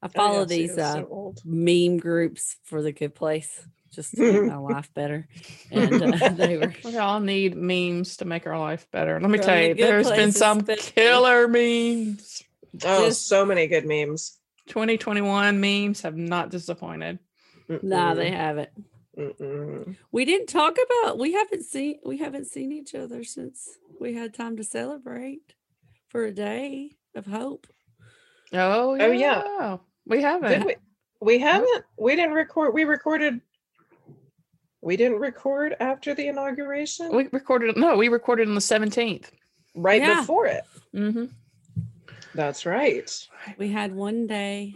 I Oh, follow yeah, see, these uh, so meme groups for the Good Place just to make my life better, and uh, they were. We all need memes to make our life better. Let me From tell you, there's been some killer memes. Oh, just- so many good memes. 2021 memes have not disappointed. Nah, they haven't. mm-mm. We didn't talk about. We haven't seen. We haven't seen each other since we had time to celebrate for a day of hope. Oh yeah, Oh, yeah. we haven't. Did we? We haven't. We didn't record. We recorded. We didn't record after the inauguration. We recorded. No, we recorded on the 17th. right Yeah. before it. Mm-hmm. That's right. We had one day.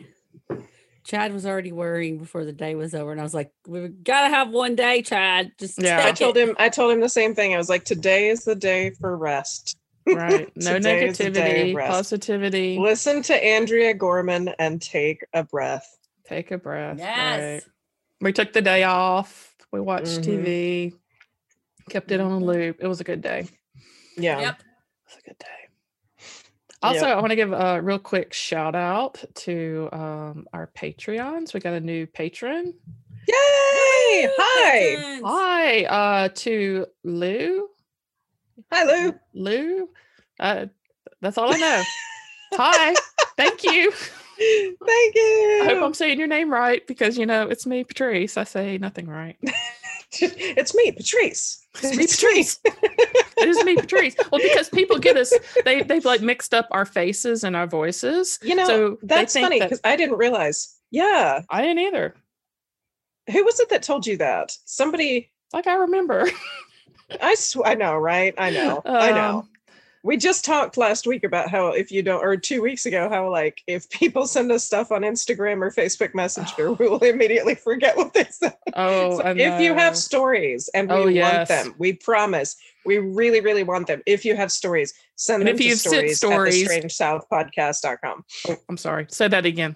Chad was already worrying before the day was over, and I was like, "We gotta have one day, Chad. Just Yeah. I told it." him. I told him the same thing. I was like, today is the day for rest. Right. No Today is the day negativity, positivity. Listen to Amanda Gorman and take a breath. Take a breath. Yes. Right. We took the day off. We watched Mhm. TV. Kept it on a loop. It was a good day. Yeah. Yep. It was a good day. Also, I want to give a real quick shout out to um, our Patreons. We got a new patron. Yay! Hi. Patrons. Hi uh, to Lou. Hi, Lou. Lou. Uh, that's all I know. Hi. Thank you. Thank you. I hope I'm saying your name right because you know it's me, Patrice. I say nothing right. it's me, Patrice. It's me, Patrice. it is me, Patrice. Well, because people get us, they they've like mixed up our faces and our voices. You know, So that's funny that- because I didn't realize. Yeah. I didn't either. Who was it that told you that? Somebody Like I remember. I sw- I know, right? I know. I um, know. We just talked last week about how if you don't or 2 weeks ago how like if people send us stuff on Instagram or Facebook Messenger, we will immediately forget what they said. Oh, So if you have stories and we Oh, want them, we promise. We really, really want them. If you have stories, send And them if to sent stories, stories- at thestrangesouthpodcast.com. Oh, I'm sorry. Say that again.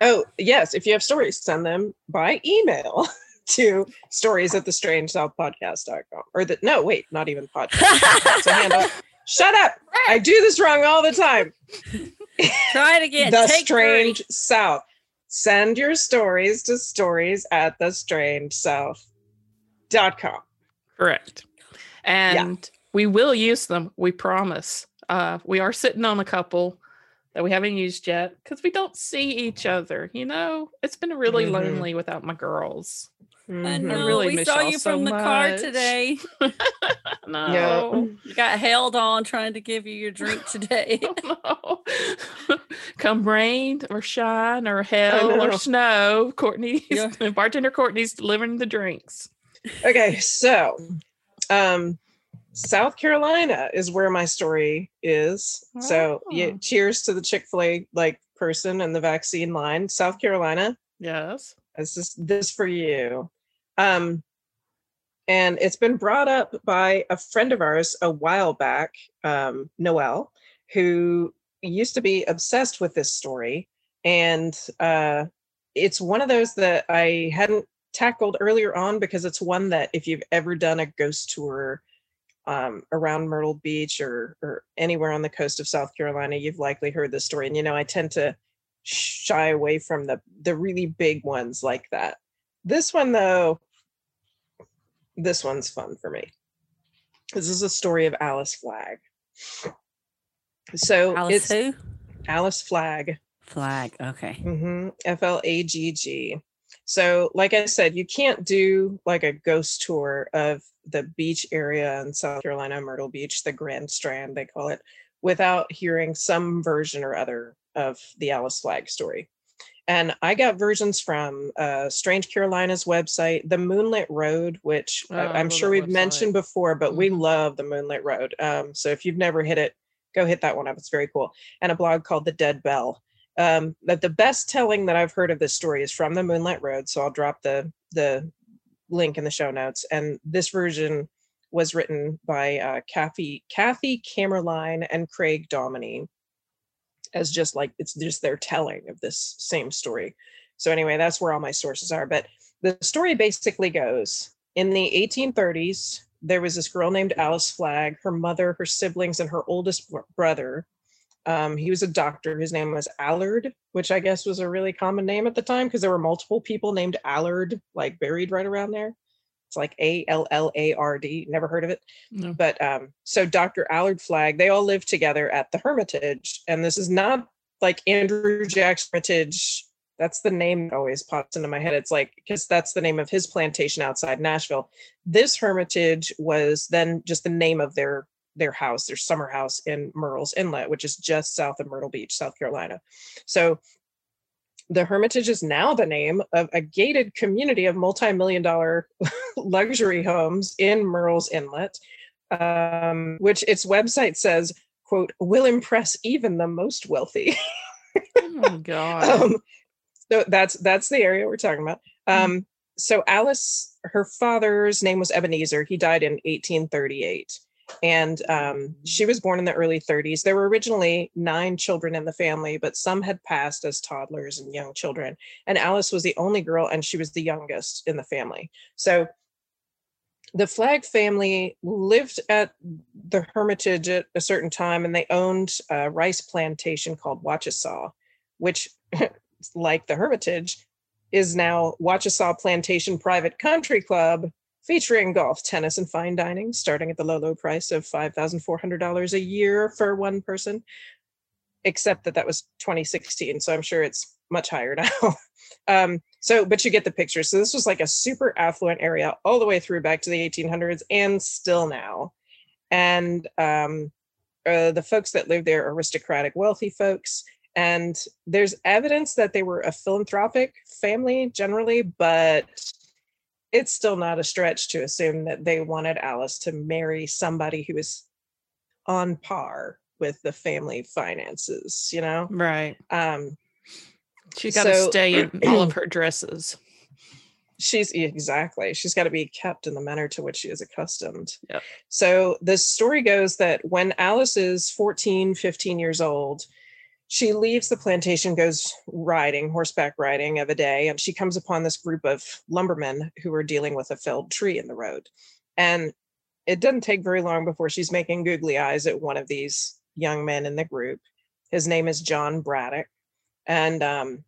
Oh, yes. If you have stories, send them by email to stories at thestrangesouthpodcast.com. Or the no, wait, not even podcast. That's a handle. Shut up. I do this wrong all the time. Try it again. the Take Strange three. South. Send your stories to stories at thestrangesouth.com. Correct. And we will use them. We promise. Uh, we are sitting on a couple that we haven't used yet because we don't see each other. You know, it's been really Mhm. lonely without my girls. I Mhm. know. really we saw y'all so from the car today. no. You got held on trying to give you your drink today. no. Come rain or shine or hell or snow, Courtney's Yeah. bartender Courtney's delivering the drinks. Okay, so um South Carolina is where my story is. So yeah, Oh. cheers to the Chick-fil-A like person and the vaccine line. South Carolina. Yes. This is this for you. Um and it's been brought up by a friend of ours a while back, um, Noel, who used to be obsessed with this story. And uh it's one of those that I hadn't tackled earlier on because it's one that if you've ever done a ghost tour um, around Myrtle Beach or or anywhere on the coast of South Carolina, you've likely heard this story. And you know, I tend to shy away from the the really big ones like that. This one though, this one's fun for me. This is a story of Alice Flagg. So Alice it's who? Alice Flagg. Flag. Okay. Mm-hmm. F L A G G. So, like I said, you can't do like a ghost tour of the beach area in South Carolina, Myrtle Beach, the Grand Strand, they call it, without hearing some version or other of the Alice Flagg story. And I got versions from uh, Strange Carolina's website, the Moonlit Road, which Oh, I- I'm sure we've website. mentioned before, but we Mhm. love the Moonlit Road. Um, so if you've never hit it, go hit that one up. It's very cool. And a blog called The Dead Bell um that the best telling that i've heard of this story is from the Moonlit road so i'll drop the the link in the show notes and this version was written by uh kathy kathy camerline and craig dominey as just like it's just their telling of this same story so anyway that's where all my sources are but the story basically goes in the 1830s there was this girl named alice flagg her mother her siblings and her oldest brother um, he was a doctor. His name was Allard, which I guess was a really common name at the time because there were multiple people named Allard, like buried right around there. It's like A L L A R D. Never heard of it. No. But um, so Dr. Allard Flagg, they all lived together at the Hermitage. And this is not like Andrew Jackson Hermitage. That's the name that always pops into my head. It's like, because that's the name of his plantation outside Nashville. This Hermitage was then just the name of their their house, their summer house in Murrells Inlet, which is just south of Myrtle Beach, South Carolina. So the Hermitage is now the name of a gated community of multi-million dollar luxury homes in Murrells Inlet, um, which its website says, quote, will impress even the most wealthy. Oh my god. um, so that's that's the area we're talking about. Mm-hmm. Um, so Alice, her father's name was Ebenezer. He died in 1838, and um, she was born in the early 30s. There were originally nine children in the family, but some had passed as toddlers and young children. And Alice was the only girl, and she was the youngest in the family. So the Flagg family lived at the Hermitage at a certain time, and they owned a rice plantation called Wachesaw, which, like the Hermitage, is now Wachesaw Plantation Private Country Club, featuring golf, tennis, and fine dining, starting at the low, low price of $5,400 a year for one person, except that that was 2016. So I'm sure it's much higher now. um, so, but you get the picture. So this was like a super affluent area all the way through back to the 1800s and still now. And um, uh, the folks that lived there aristocratic, wealthy folks. And there's evidence that they were a philanthropic family generally, but it's still not a stretch to assume that they wanted Alice to marry somebody who was on par with the family finances, you know? Right. Um, she got to so, stay in all of her dresses. She's exactly. She's got to be kept in the manner to which she is accustomed. Yep. So the story goes that when Alice is 14, 15 years old, she leaves the plantation, goes riding, horseback riding of a day, and she comes upon this group of lumbermen who are dealing with a felled tree in the road. And it doesn't take very long before she's making googly eyes at one of these young men in the group. His name is John Braddock. And um,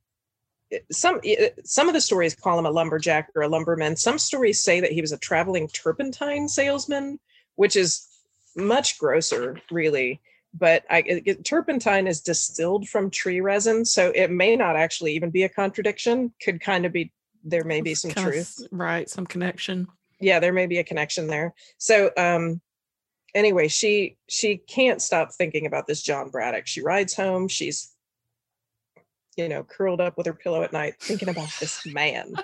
some some of the stories call him a lumberjack or a lumberman. Some stories say that he was a traveling turpentine salesman, which is much grosser, really but I, it, turpentine is distilled from tree resin, so it may not actually even be a contradiction. Could kind of be there may be some kind truth, of, right? Some connection. Yeah, there may be a connection there. So, um, anyway, she she can't stop thinking about this John Braddock. She rides home. She's you know curled up with her pillow at night thinking about this man.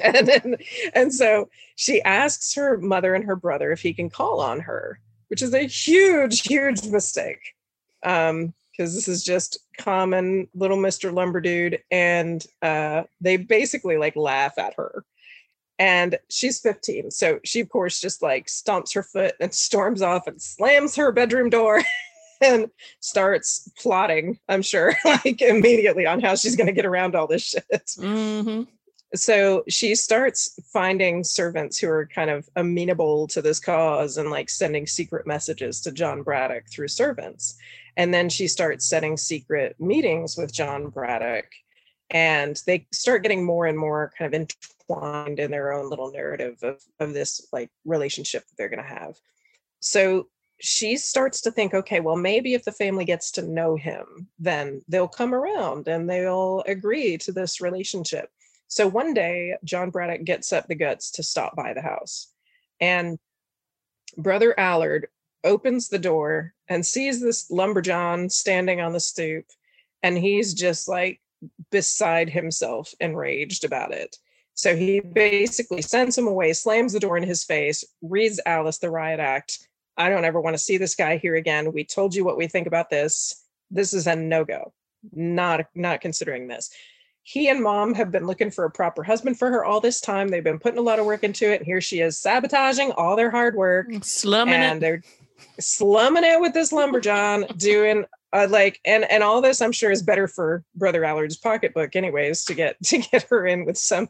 and then, and so she asks her mother and her brother if he can call on her which is a huge, huge mistake. Um, because this is just common little Mr. Lumber Dude, and uh, they basically like laugh at her. And she's 15, so she of course just like stomps her foot and storms off and slams her bedroom door and starts plotting. I'm sure, like immediately on how she's going to get around all this shit. Mm-hmm so she starts finding servants who are kind of amenable to this cause and like sending secret messages to John Braddock through servants. And then she starts setting secret meetings with John Braddock. And they start getting more and more kind of entwined in their own little narrative of, of this like relationship that they're going to have. So she starts to think, okay, well, maybe if the family gets to know him, then they'll come around and they'll agree to this relationship. So one day, John Braddock gets up the guts to stop by the house. And Brother Allard opens the door and sees this lumberjohn standing on the stoop. And he's just like beside himself, enraged about it. So he basically sends him away, slams the door in his face, reads Alice the riot act. I don't ever want to see this guy here again. We told you what we think about this. This is a no-go. Not not considering this he and mom have been looking for a proper husband for her all this time. They've been putting a lot of work into it. And here she is sabotaging all their hard work. Mm, slumming and it. they're slumming it with this lumberjohn doing uh, like and and all this I'm sure is better for brother Allard's pocketbook anyways to get to get her in with some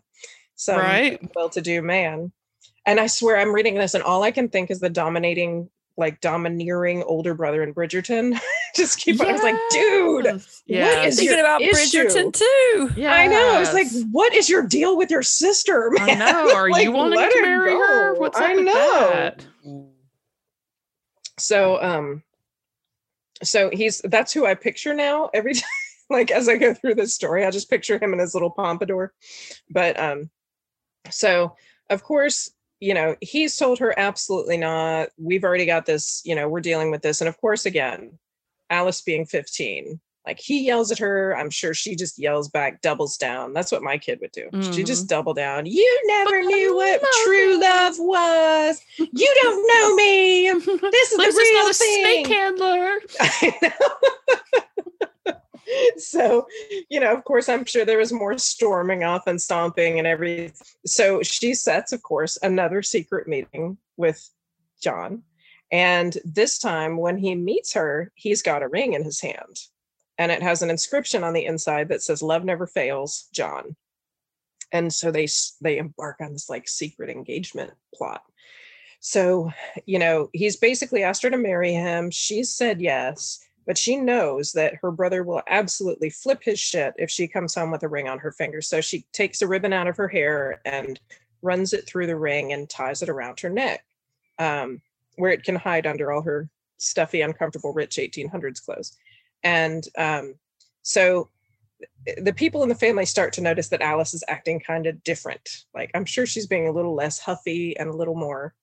some right. well-to-do man. And I swear I'm reading this and all I can think is the dominating like domineering older brother in Bridgerton. Just keep yes. I was like, dude, yeah. what is thinking about issue? Bridgerton too? Yeah, I know. It's like, what is your deal with your sister? Man? I know. Are like, you wanting to marry go. her? What's I know. That? So, um, so he's that's who I picture now. Every time, like as I go through this story, I just picture him in his little pompadour. But um, so of course you know, he's told her absolutely not. We've already got this, you know, we're dealing with this. And of course, again, Alice being 15, like he yells at her. I'm sure she just yells back, doubles down. That's what my kid would do. Mm-hmm. She just mm-hmm. double down. You never but knew what true love was. You don't know me. This is the real thing. snake handler. So you know of course i'm sure there was more storming off and stomping and everything so she sets of course another secret meeting with john and this time when he meets her he's got a ring in his hand and it has an inscription on the inside that says love never fails john. And so they they embark on this like secret engagement plot. So you know he's basically asked her to marry him. She's said yes but she knows that her brother will absolutely flip his shit if she comes home with a ring on her finger so she takes a ribbon out of her hair and runs it through the ring and ties it around her neck um, where it can hide under all her stuffy uncomfortable rich 1800s clothes and um, so the people in the family start to notice that Alice is acting kind of different. Like I'm sure she's being a little less huffy and a little more,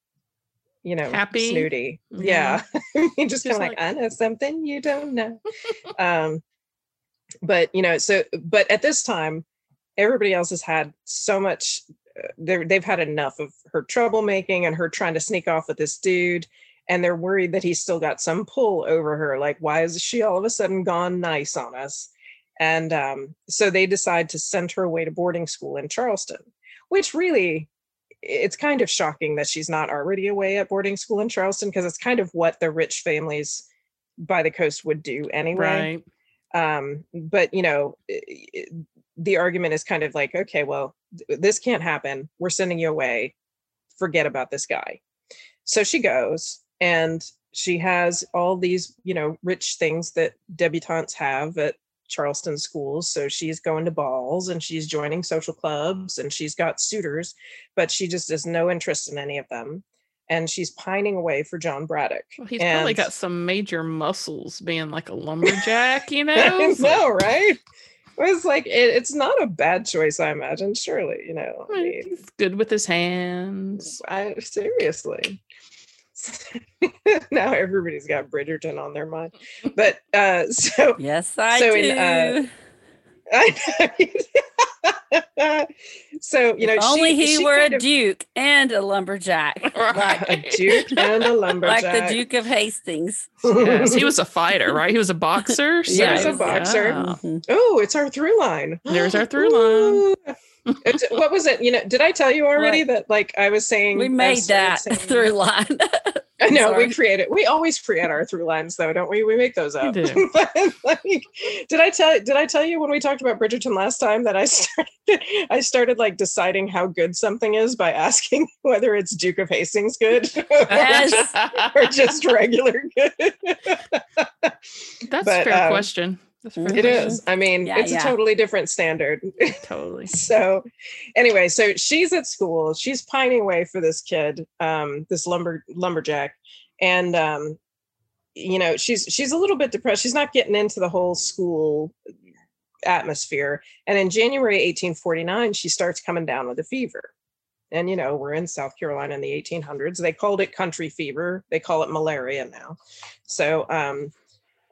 you know, happy, snooty. Yeah, yeah. just kind of like, like, I know something you don't know. um, but you know, so but at this time, everybody else has had so much. Uh, they've had enough of her troublemaking and her trying to sneak off with this dude and they're worried that he's still got some pull over her like why is she all of a sudden gone nice on us and um, so they decide to send her away to boarding school in Charleston, which really, it's kind of shocking that she's not already away at boarding school in Charleston because it's kind of what the rich families by the coast would do anyway. Right. Um, but, you know, it, the argument is kind of like, okay, well, this can't happen. We're sending you away. Forget about this guy. So she goes and she has all these, you know, rich things that debutantes have at Charleston schools. So she's going to balls and she's joining social clubs and she's got suitors, but she just has no interest in any of them. And she's pining away for John Braddock. Well, he's and... probably got some major muscles being like a lumberjack, you know? I know, right? It's like it, it's not a bad choice, I imagine. Surely, you know. I mean, he's good with his hands. I seriously. now everybody's got Bridgerton on their mind. But uh so yes, I so do. In, uh, so you know, if only she, he she were a of, duke and a lumberjack, like a duke and a lumberjack, like the Duke of Hastings. yes, he was a fighter, right? He was a boxer. So. Yeah, he was a boxer. Yeah. Oh, it's our through line. There's our through line what was it? You know, did I tell you already what? that like I was saying we made that saying, through line? I know Sorry. we create it. We always create our through lines though, don't we? We make those up. like, did I tell did I tell you when we talked about Bridgerton last time that I started I started like deciding how good something is by asking whether it's Duke of Hastings good yes. or just regular good. That's but, a fair um, question. It is. I mean, yeah, it's yeah. a totally different standard. Totally. so, anyway, so she's at school. She's pining away for this kid, um, this lumber lumberjack, and um, you know, she's she's a little bit depressed. She's not getting into the whole school atmosphere. And in January 1849, she starts coming down with a fever. And you know, we're in South Carolina in the 1800s. They called it country fever. They call it malaria now. So, um,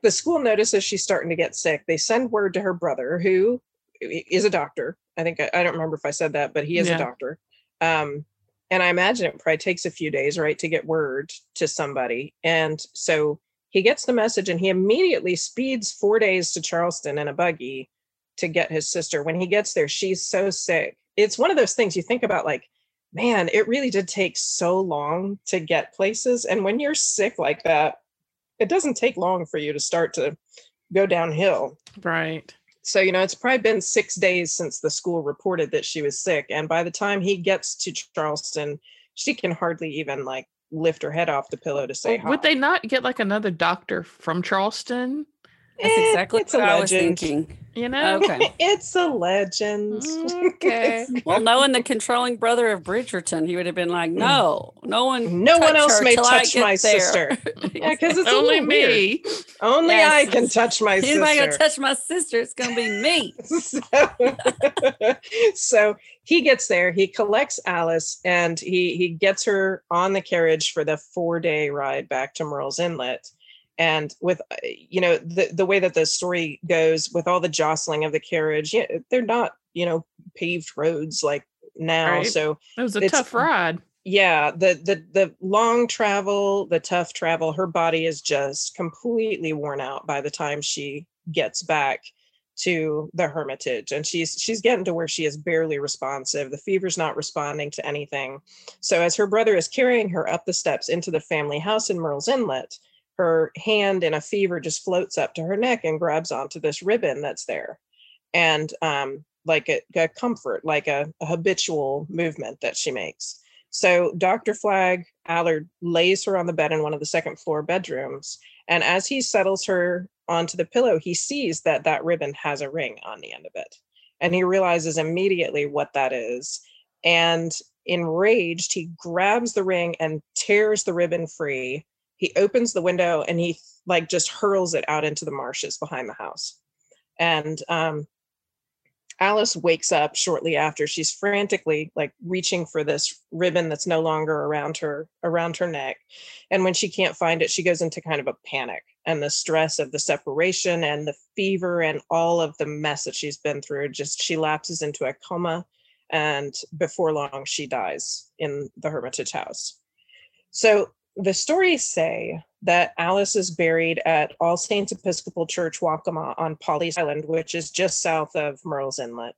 the school notices she's starting to get sick. They send word to her brother, who is a doctor. I think I, I don't remember if I said that, but he is yeah. a doctor. Um, and I imagine it probably takes a few days, right, to get word to somebody. And so he gets the message and he immediately speeds four days to Charleston in a buggy to get his sister. When he gets there, she's so sick. It's one of those things you think about, like, man, it really did take so long to get places. And when you're sick like that, it doesn't take long for you to start to go downhill. Right. So, you know, it's probably been six days since the school reported that she was sick. And by the time he gets to Charleston, she can hardly even like lift her head off the pillow to say well, Would they not get like another doctor from Charleston? That's eh, exactly what I was thinking. You know, okay, it's a legend. Okay. well, knowing the controlling brother of Bridgerton, he would have been like, "No, no one, no one else may touch my there. sister." yeah, because it's only me. Weird. Only yes, I can touch my sister. Anybody gonna touch my sister? It's gonna be me. so, so he gets there. He collects Alice, and he he gets her on the carriage for the four day ride back to Murrells Inlet and with uh, you know the the way that the story goes with all the jostling of the carriage know, they're not you know paved roads like now right. so it was a tough ride. Yeah the the the long travel the tough travel her body is just completely worn out by the time she gets back to the hermitage and she's she's getting to where she is barely responsive. The fever's not responding to anything. So as her brother is carrying her up the steps into the family house in Murrells Inlet her hand in a fever just floats up to her neck and grabs onto this ribbon that's there. And um, like a, a comfort, like a, a habitual movement that she makes. So Dr. Flagg Allard lays her on the bed in one of the second floor bedrooms. And as he settles her onto the pillow, he sees that that ribbon has a ring on the end of it. And he realizes immediately what that is. And enraged, he grabs the ring and tears the ribbon free. He opens the window and he like just hurls it out into the marshes behind the house. And um, Alice wakes up shortly after. She's frantically like reaching for this ribbon that's no longer around her around her neck. And when she can't find it, she goes into kind of a panic and the stress of the separation and the fever and all of the mess that she's been through. Just she lapses into a coma and before long she dies in the Hermitage house. So the stories say that Alice is buried at All Saints Episcopal Church, Waccamaw on Pawleys Island, which is just south of Murrells Inlet,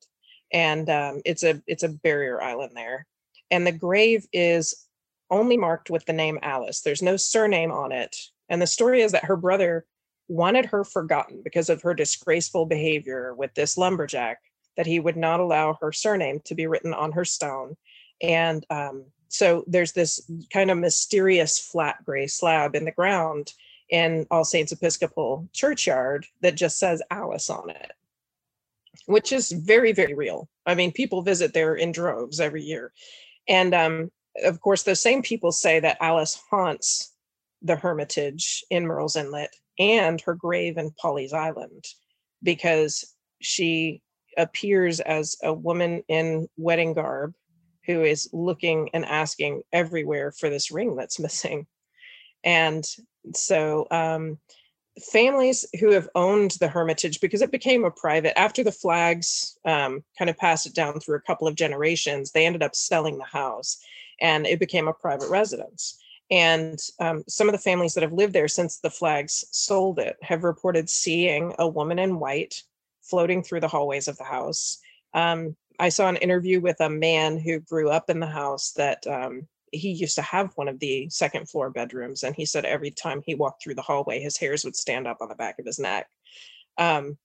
and um, it's a it's a barrier island there. And the grave is only marked with the name Alice. There's no surname on it. And the story is that her brother wanted her forgotten because of her disgraceful behavior with this lumberjack. That he would not allow her surname to be written on her stone, and um, so there's this kind of mysterious flat gray slab in the ground in All Saints Episcopal Churchyard that just says Alice on it, which is very, very real. I mean, people visit there in droves every year. And um, of course, those same people say that Alice haunts the Hermitage in Murrells Inlet and her grave in Pawleys Island because she appears as a woman in wedding garb who is looking and asking everywhere for this ring that's missing. And so um, families who have owned the Hermitage, because it became a private, after the flags um, kind of passed it down through a couple of generations, they ended up selling the house and it became a private residence. And um, some of the families that have lived there since the flags sold it have reported seeing a woman in white floating through the hallways of the house. Um, I saw an interview with a man who grew up in the house that um, he used to have one of the second floor bedrooms. And he said every time he walked through the hallway, his hairs would stand up on the back of his neck um,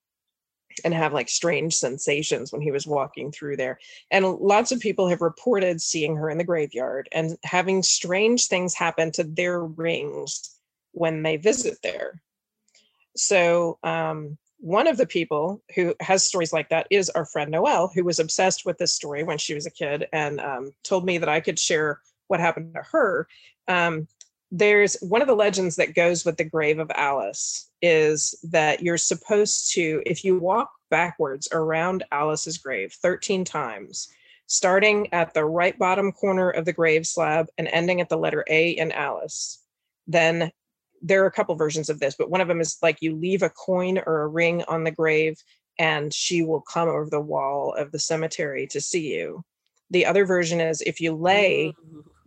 and have like strange sensations when he was walking through there. And lots of people have reported seeing her in the graveyard and having strange things happen to their rings when they visit there. So, um, one of the people who has stories like that is our friend Noelle, who was obsessed with this story when she was a kid and um, told me that I could share what happened to her. Um, there's one of the legends that goes with the grave of Alice is that you're supposed to, if you walk backwards around Alice's grave 13 times, starting at the right bottom corner of the grave slab and ending at the letter A in Alice, then there are a couple versions of this, but one of them is like you leave a coin or a ring on the grave and she will come over the wall of the cemetery to see you. The other version is if you lay,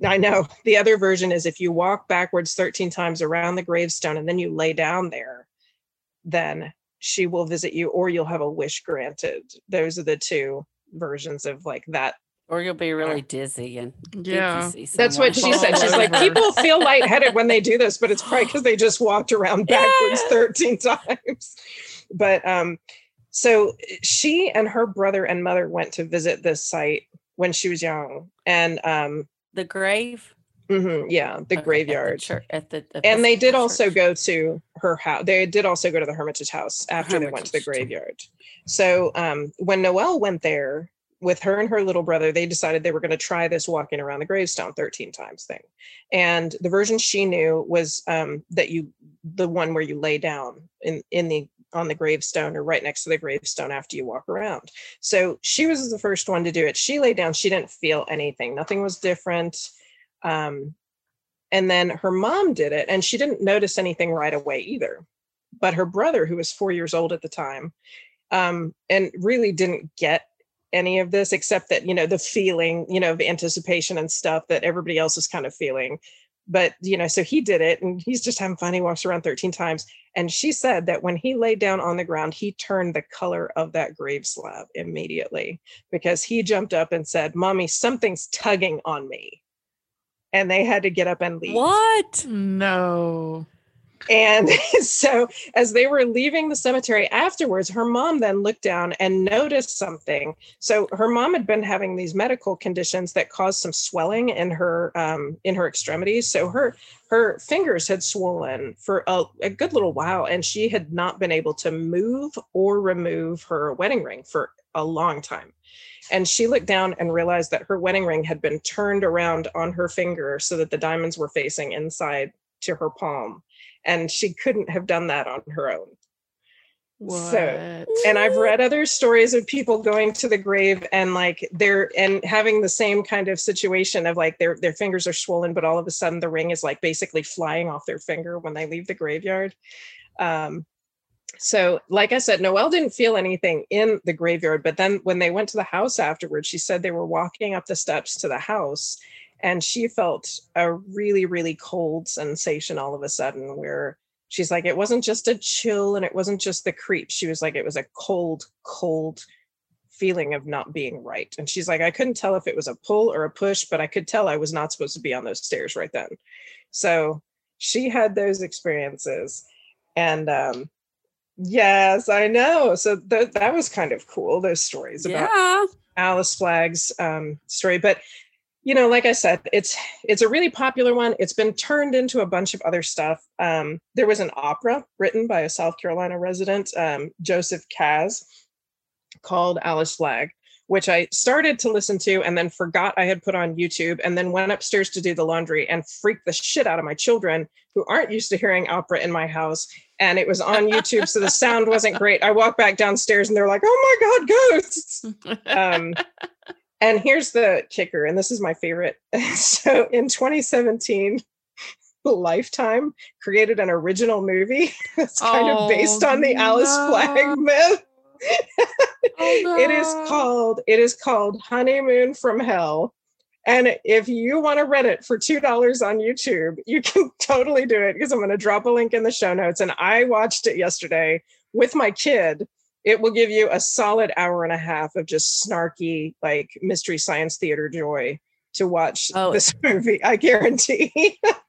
I know, the other version is if you walk backwards 13 times around the gravestone and then you lay down there, then she will visit you or you'll have a wish granted. Those are the two versions of like that or you'll be really dizzy and yeah. That's what she said. She's like, people feel lightheaded when they do this, but it's probably because they just walked around backwards yeah. 13 times. But um, so she and her brother and mother went to visit this site when she was young. And um the grave. Mm-hmm, yeah, the okay, graveyard. At the church, at the, the and they did also go to her house. They did also go to the Hermitage house after Hermitage. they went to the graveyard. So um, when Noel went there, with her and her little brother, they decided they were going to try this walking around the gravestone 13 times thing. And the version she knew was um, that you, the one where you lay down in, in the, on the gravestone or right next to the gravestone after you walk around. So she was the first one to do it. She lay down, she didn't feel anything, nothing was different. Um, and then her mom did it and she didn't notice anything right away either. But her brother, who was four years old at the time, um, and really didn't get any of this except that you know the feeling you know of anticipation and stuff that everybody else is kind of feeling. But you know so he did it and he's just having fun. He walks around 13 times. And she said that when he laid down on the ground he turned the color of that grave slab immediately because he jumped up and said mommy something's tugging on me. And they had to get up and leave. What? No and so as they were leaving the cemetery afterwards, her mom then looked down and noticed something. So her mom had been having these medical conditions that caused some swelling in her um, in her extremities. So her her fingers had swollen for a, a good little while, and she had not been able to move or remove her wedding ring for a long time. And she looked down and realized that her wedding ring had been turned around on her finger so that the diamonds were facing inside to her palm. And she couldn't have done that on her own. What? So, and I've read other stories of people going to the grave and like they're and having the same kind of situation of like their their fingers are swollen, but all of a sudden the ring is like basically flying off their finger when they leave the graveyard. Um, so like i said noelle didn't feel anything in the graveyard but then when they went to the house afterwards she said they were walking up the steps to the house and she felt a really really cold sensation all of a sudden where she's like it wasn't just a chill and it wasn't just the creep she was like it was a cold cold feeling of not being right and she's like i couldn't tell if it was a pull or a push but i could tell i was not supposed to be on those stairs right then so she had those experiences and um Yes, I know. So th- that was kind of cool. Those stories about Yeah. Alice Flagg's um, story, but you know, like I said, it's it's a really popular one. It's been turned into a bunch of other stuff. Um, there was an opera written by a South Carolina resident, um, Joseph Kaz, called Alice Flagg, which I started to listen to and then forgot I had put on YouTube, and then went upstairs to do the laundry and freaked the shit out of my children who aren't used to hearing opera in my house. And it was on YouTube, so the sound wasn't great. I walked back downstairs and they're like, "Oh my god, ghosts!" um, and here's the kicker, and this is my favorite. so in 2017, Lifetime created an original movie that's kind Oh, of based on the oh, Alice no. Flagg myth. Oh, It is called it is called Honeymoon from Hell. And if you want to rent it for $2 on YouTube, you can totally do it because I'm going to drop a link in the show notes. And I watched it yesterday with my kid. It will give you a solid hour and a half of just snarky, like mystery science theater joy to watch Oh. this movie. I guarantee.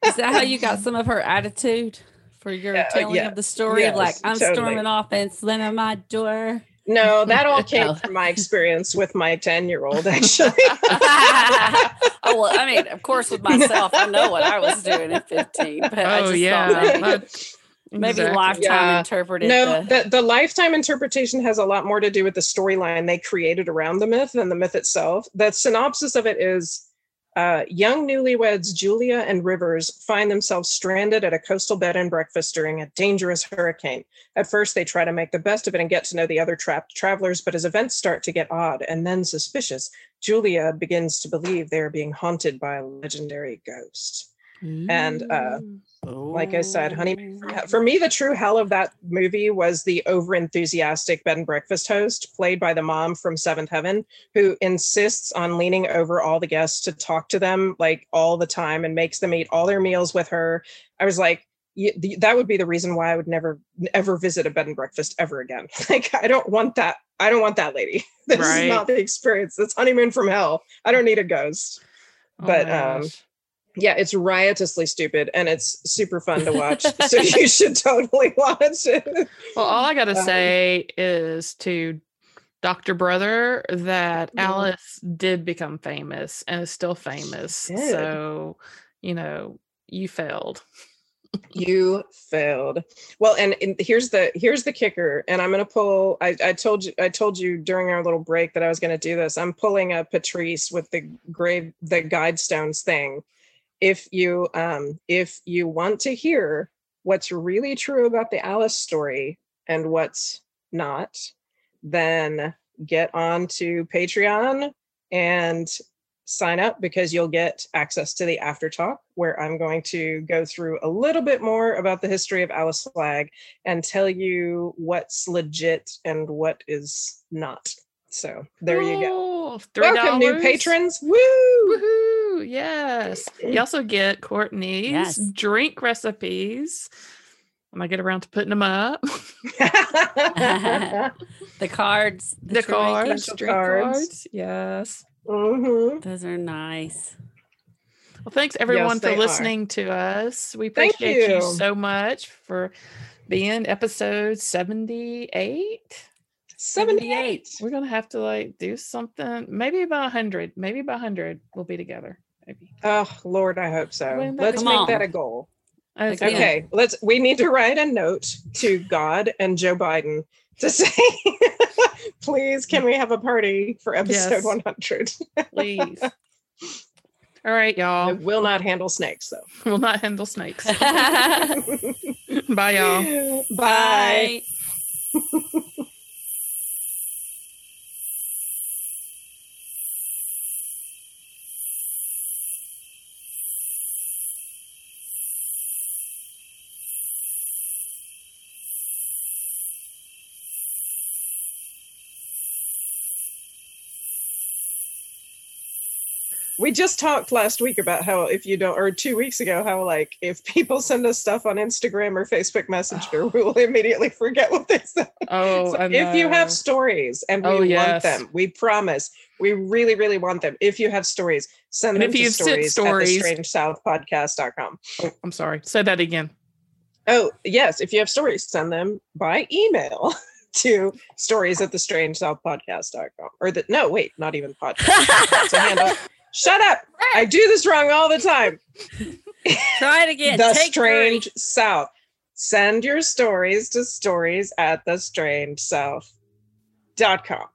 Is that how you got some of her attitude for your Yeah, telling yeah. of the story of like I'm totally. storming off and slamming my door? no, that all came from my experience with my 10 year old, actually. oh well, I mean, of course, with myself, I know what I was doing at 15, but I Oh just yeah. thought maybe, that- maybe exactly. lifetime Yeah. interpreted. No, the, the, the lifetime interpretation has a lot more to do with the storyline they created around the myth than the myth itself. The synopsis of it is uh, young newlyweds Julia and Rivers find themselves stranded at a coastal bed and breakfast during a dangerous hurricane. At first, they try to make the best of it and get to know the other trapped travelers, but as events start to get odd and then suspicious, Julia begins to believe they are being haunted by a legendary ghost. and, uh, like I said, honey. For me, the true hell of that movie was the over enthusiastic bed and breakfast host, played by the mom from Seventh Heaven, who insists on leaning over all the guests to talk to them like all the time and makes them eat all their meals with her. I was like, that would be the reason why I would never ever visit a bed and breakfast ever again. Like, I don't want that. I don't want that lady. This Right. is not the experience. It's honeymoon from hell. I don't need a ghost Oh but, um, gosh. Yeah, it's riotously stupid and it's super fun to watch. so you should totally watch it. Well, all I gotta um, say is to Dr. Brother that Mhm. Alice did become famous and is still famous. So, you know, you failed. You failed. Well, and, and here's the here's the kicker. And I'm gonna pull. I, I told you I told you during our little break that I was gonna do this. I'm pulling a Patrice with the grave the guide stones thing. If you um if you want to hear what's really true about the Alice story and what's not, then get on to Patreon and sign up because you'll get access to the after talk where I'm going to go through a little bit more about the history of Alice Flagg and tell you what's legit and what is not. So there you go. Oh, Welcome, new patrons. Woo! Woohoo! Yes. You also get Courtney's Yes. drink recipes when I get around to putting them up. the cards, the that cards, drink cards. cards. Yes. Mhm. Those are nice. Well, thanks everyone Yes, for they are. listening to us. We Thank appreciate you. you. so much for being episode 78. 78. We're gonna have to like do something, maybe by 100, maybe by 100 we'll be together. Maybe. Oh, Lord, I hope so. Wouldn't Let's be make fun? that a goal. Okay. Okay, let's we need to write a note to God and Joe Biden to say, please, can we have a party for episode Yes. 100? Please. All right, y'all. will not handle snakes though. We'll not handle snakes. Bye, y'all. Bye. We just talked last week about how if you don't, or two weeks ago, how like if people send us stuff on Instagram or Facebook Messenger, we will immediately forget what they said. Oh, So if you have stories and we Oh, want them, we promise, we really, really want them. If you have stories, send And them if to sent stories, stories- at the strangesouthpodcast.com. Oh, I'm sorry. Say that again. Oh, yes. If you have stories, send them by email to stories at the strangesouthpodcast.com. Or the no, wait, not even podcast. That's a handle. Shut up. I do this wrong all the time. Try it again. the Take Strange South. Send your stories to stories at the strange south.com.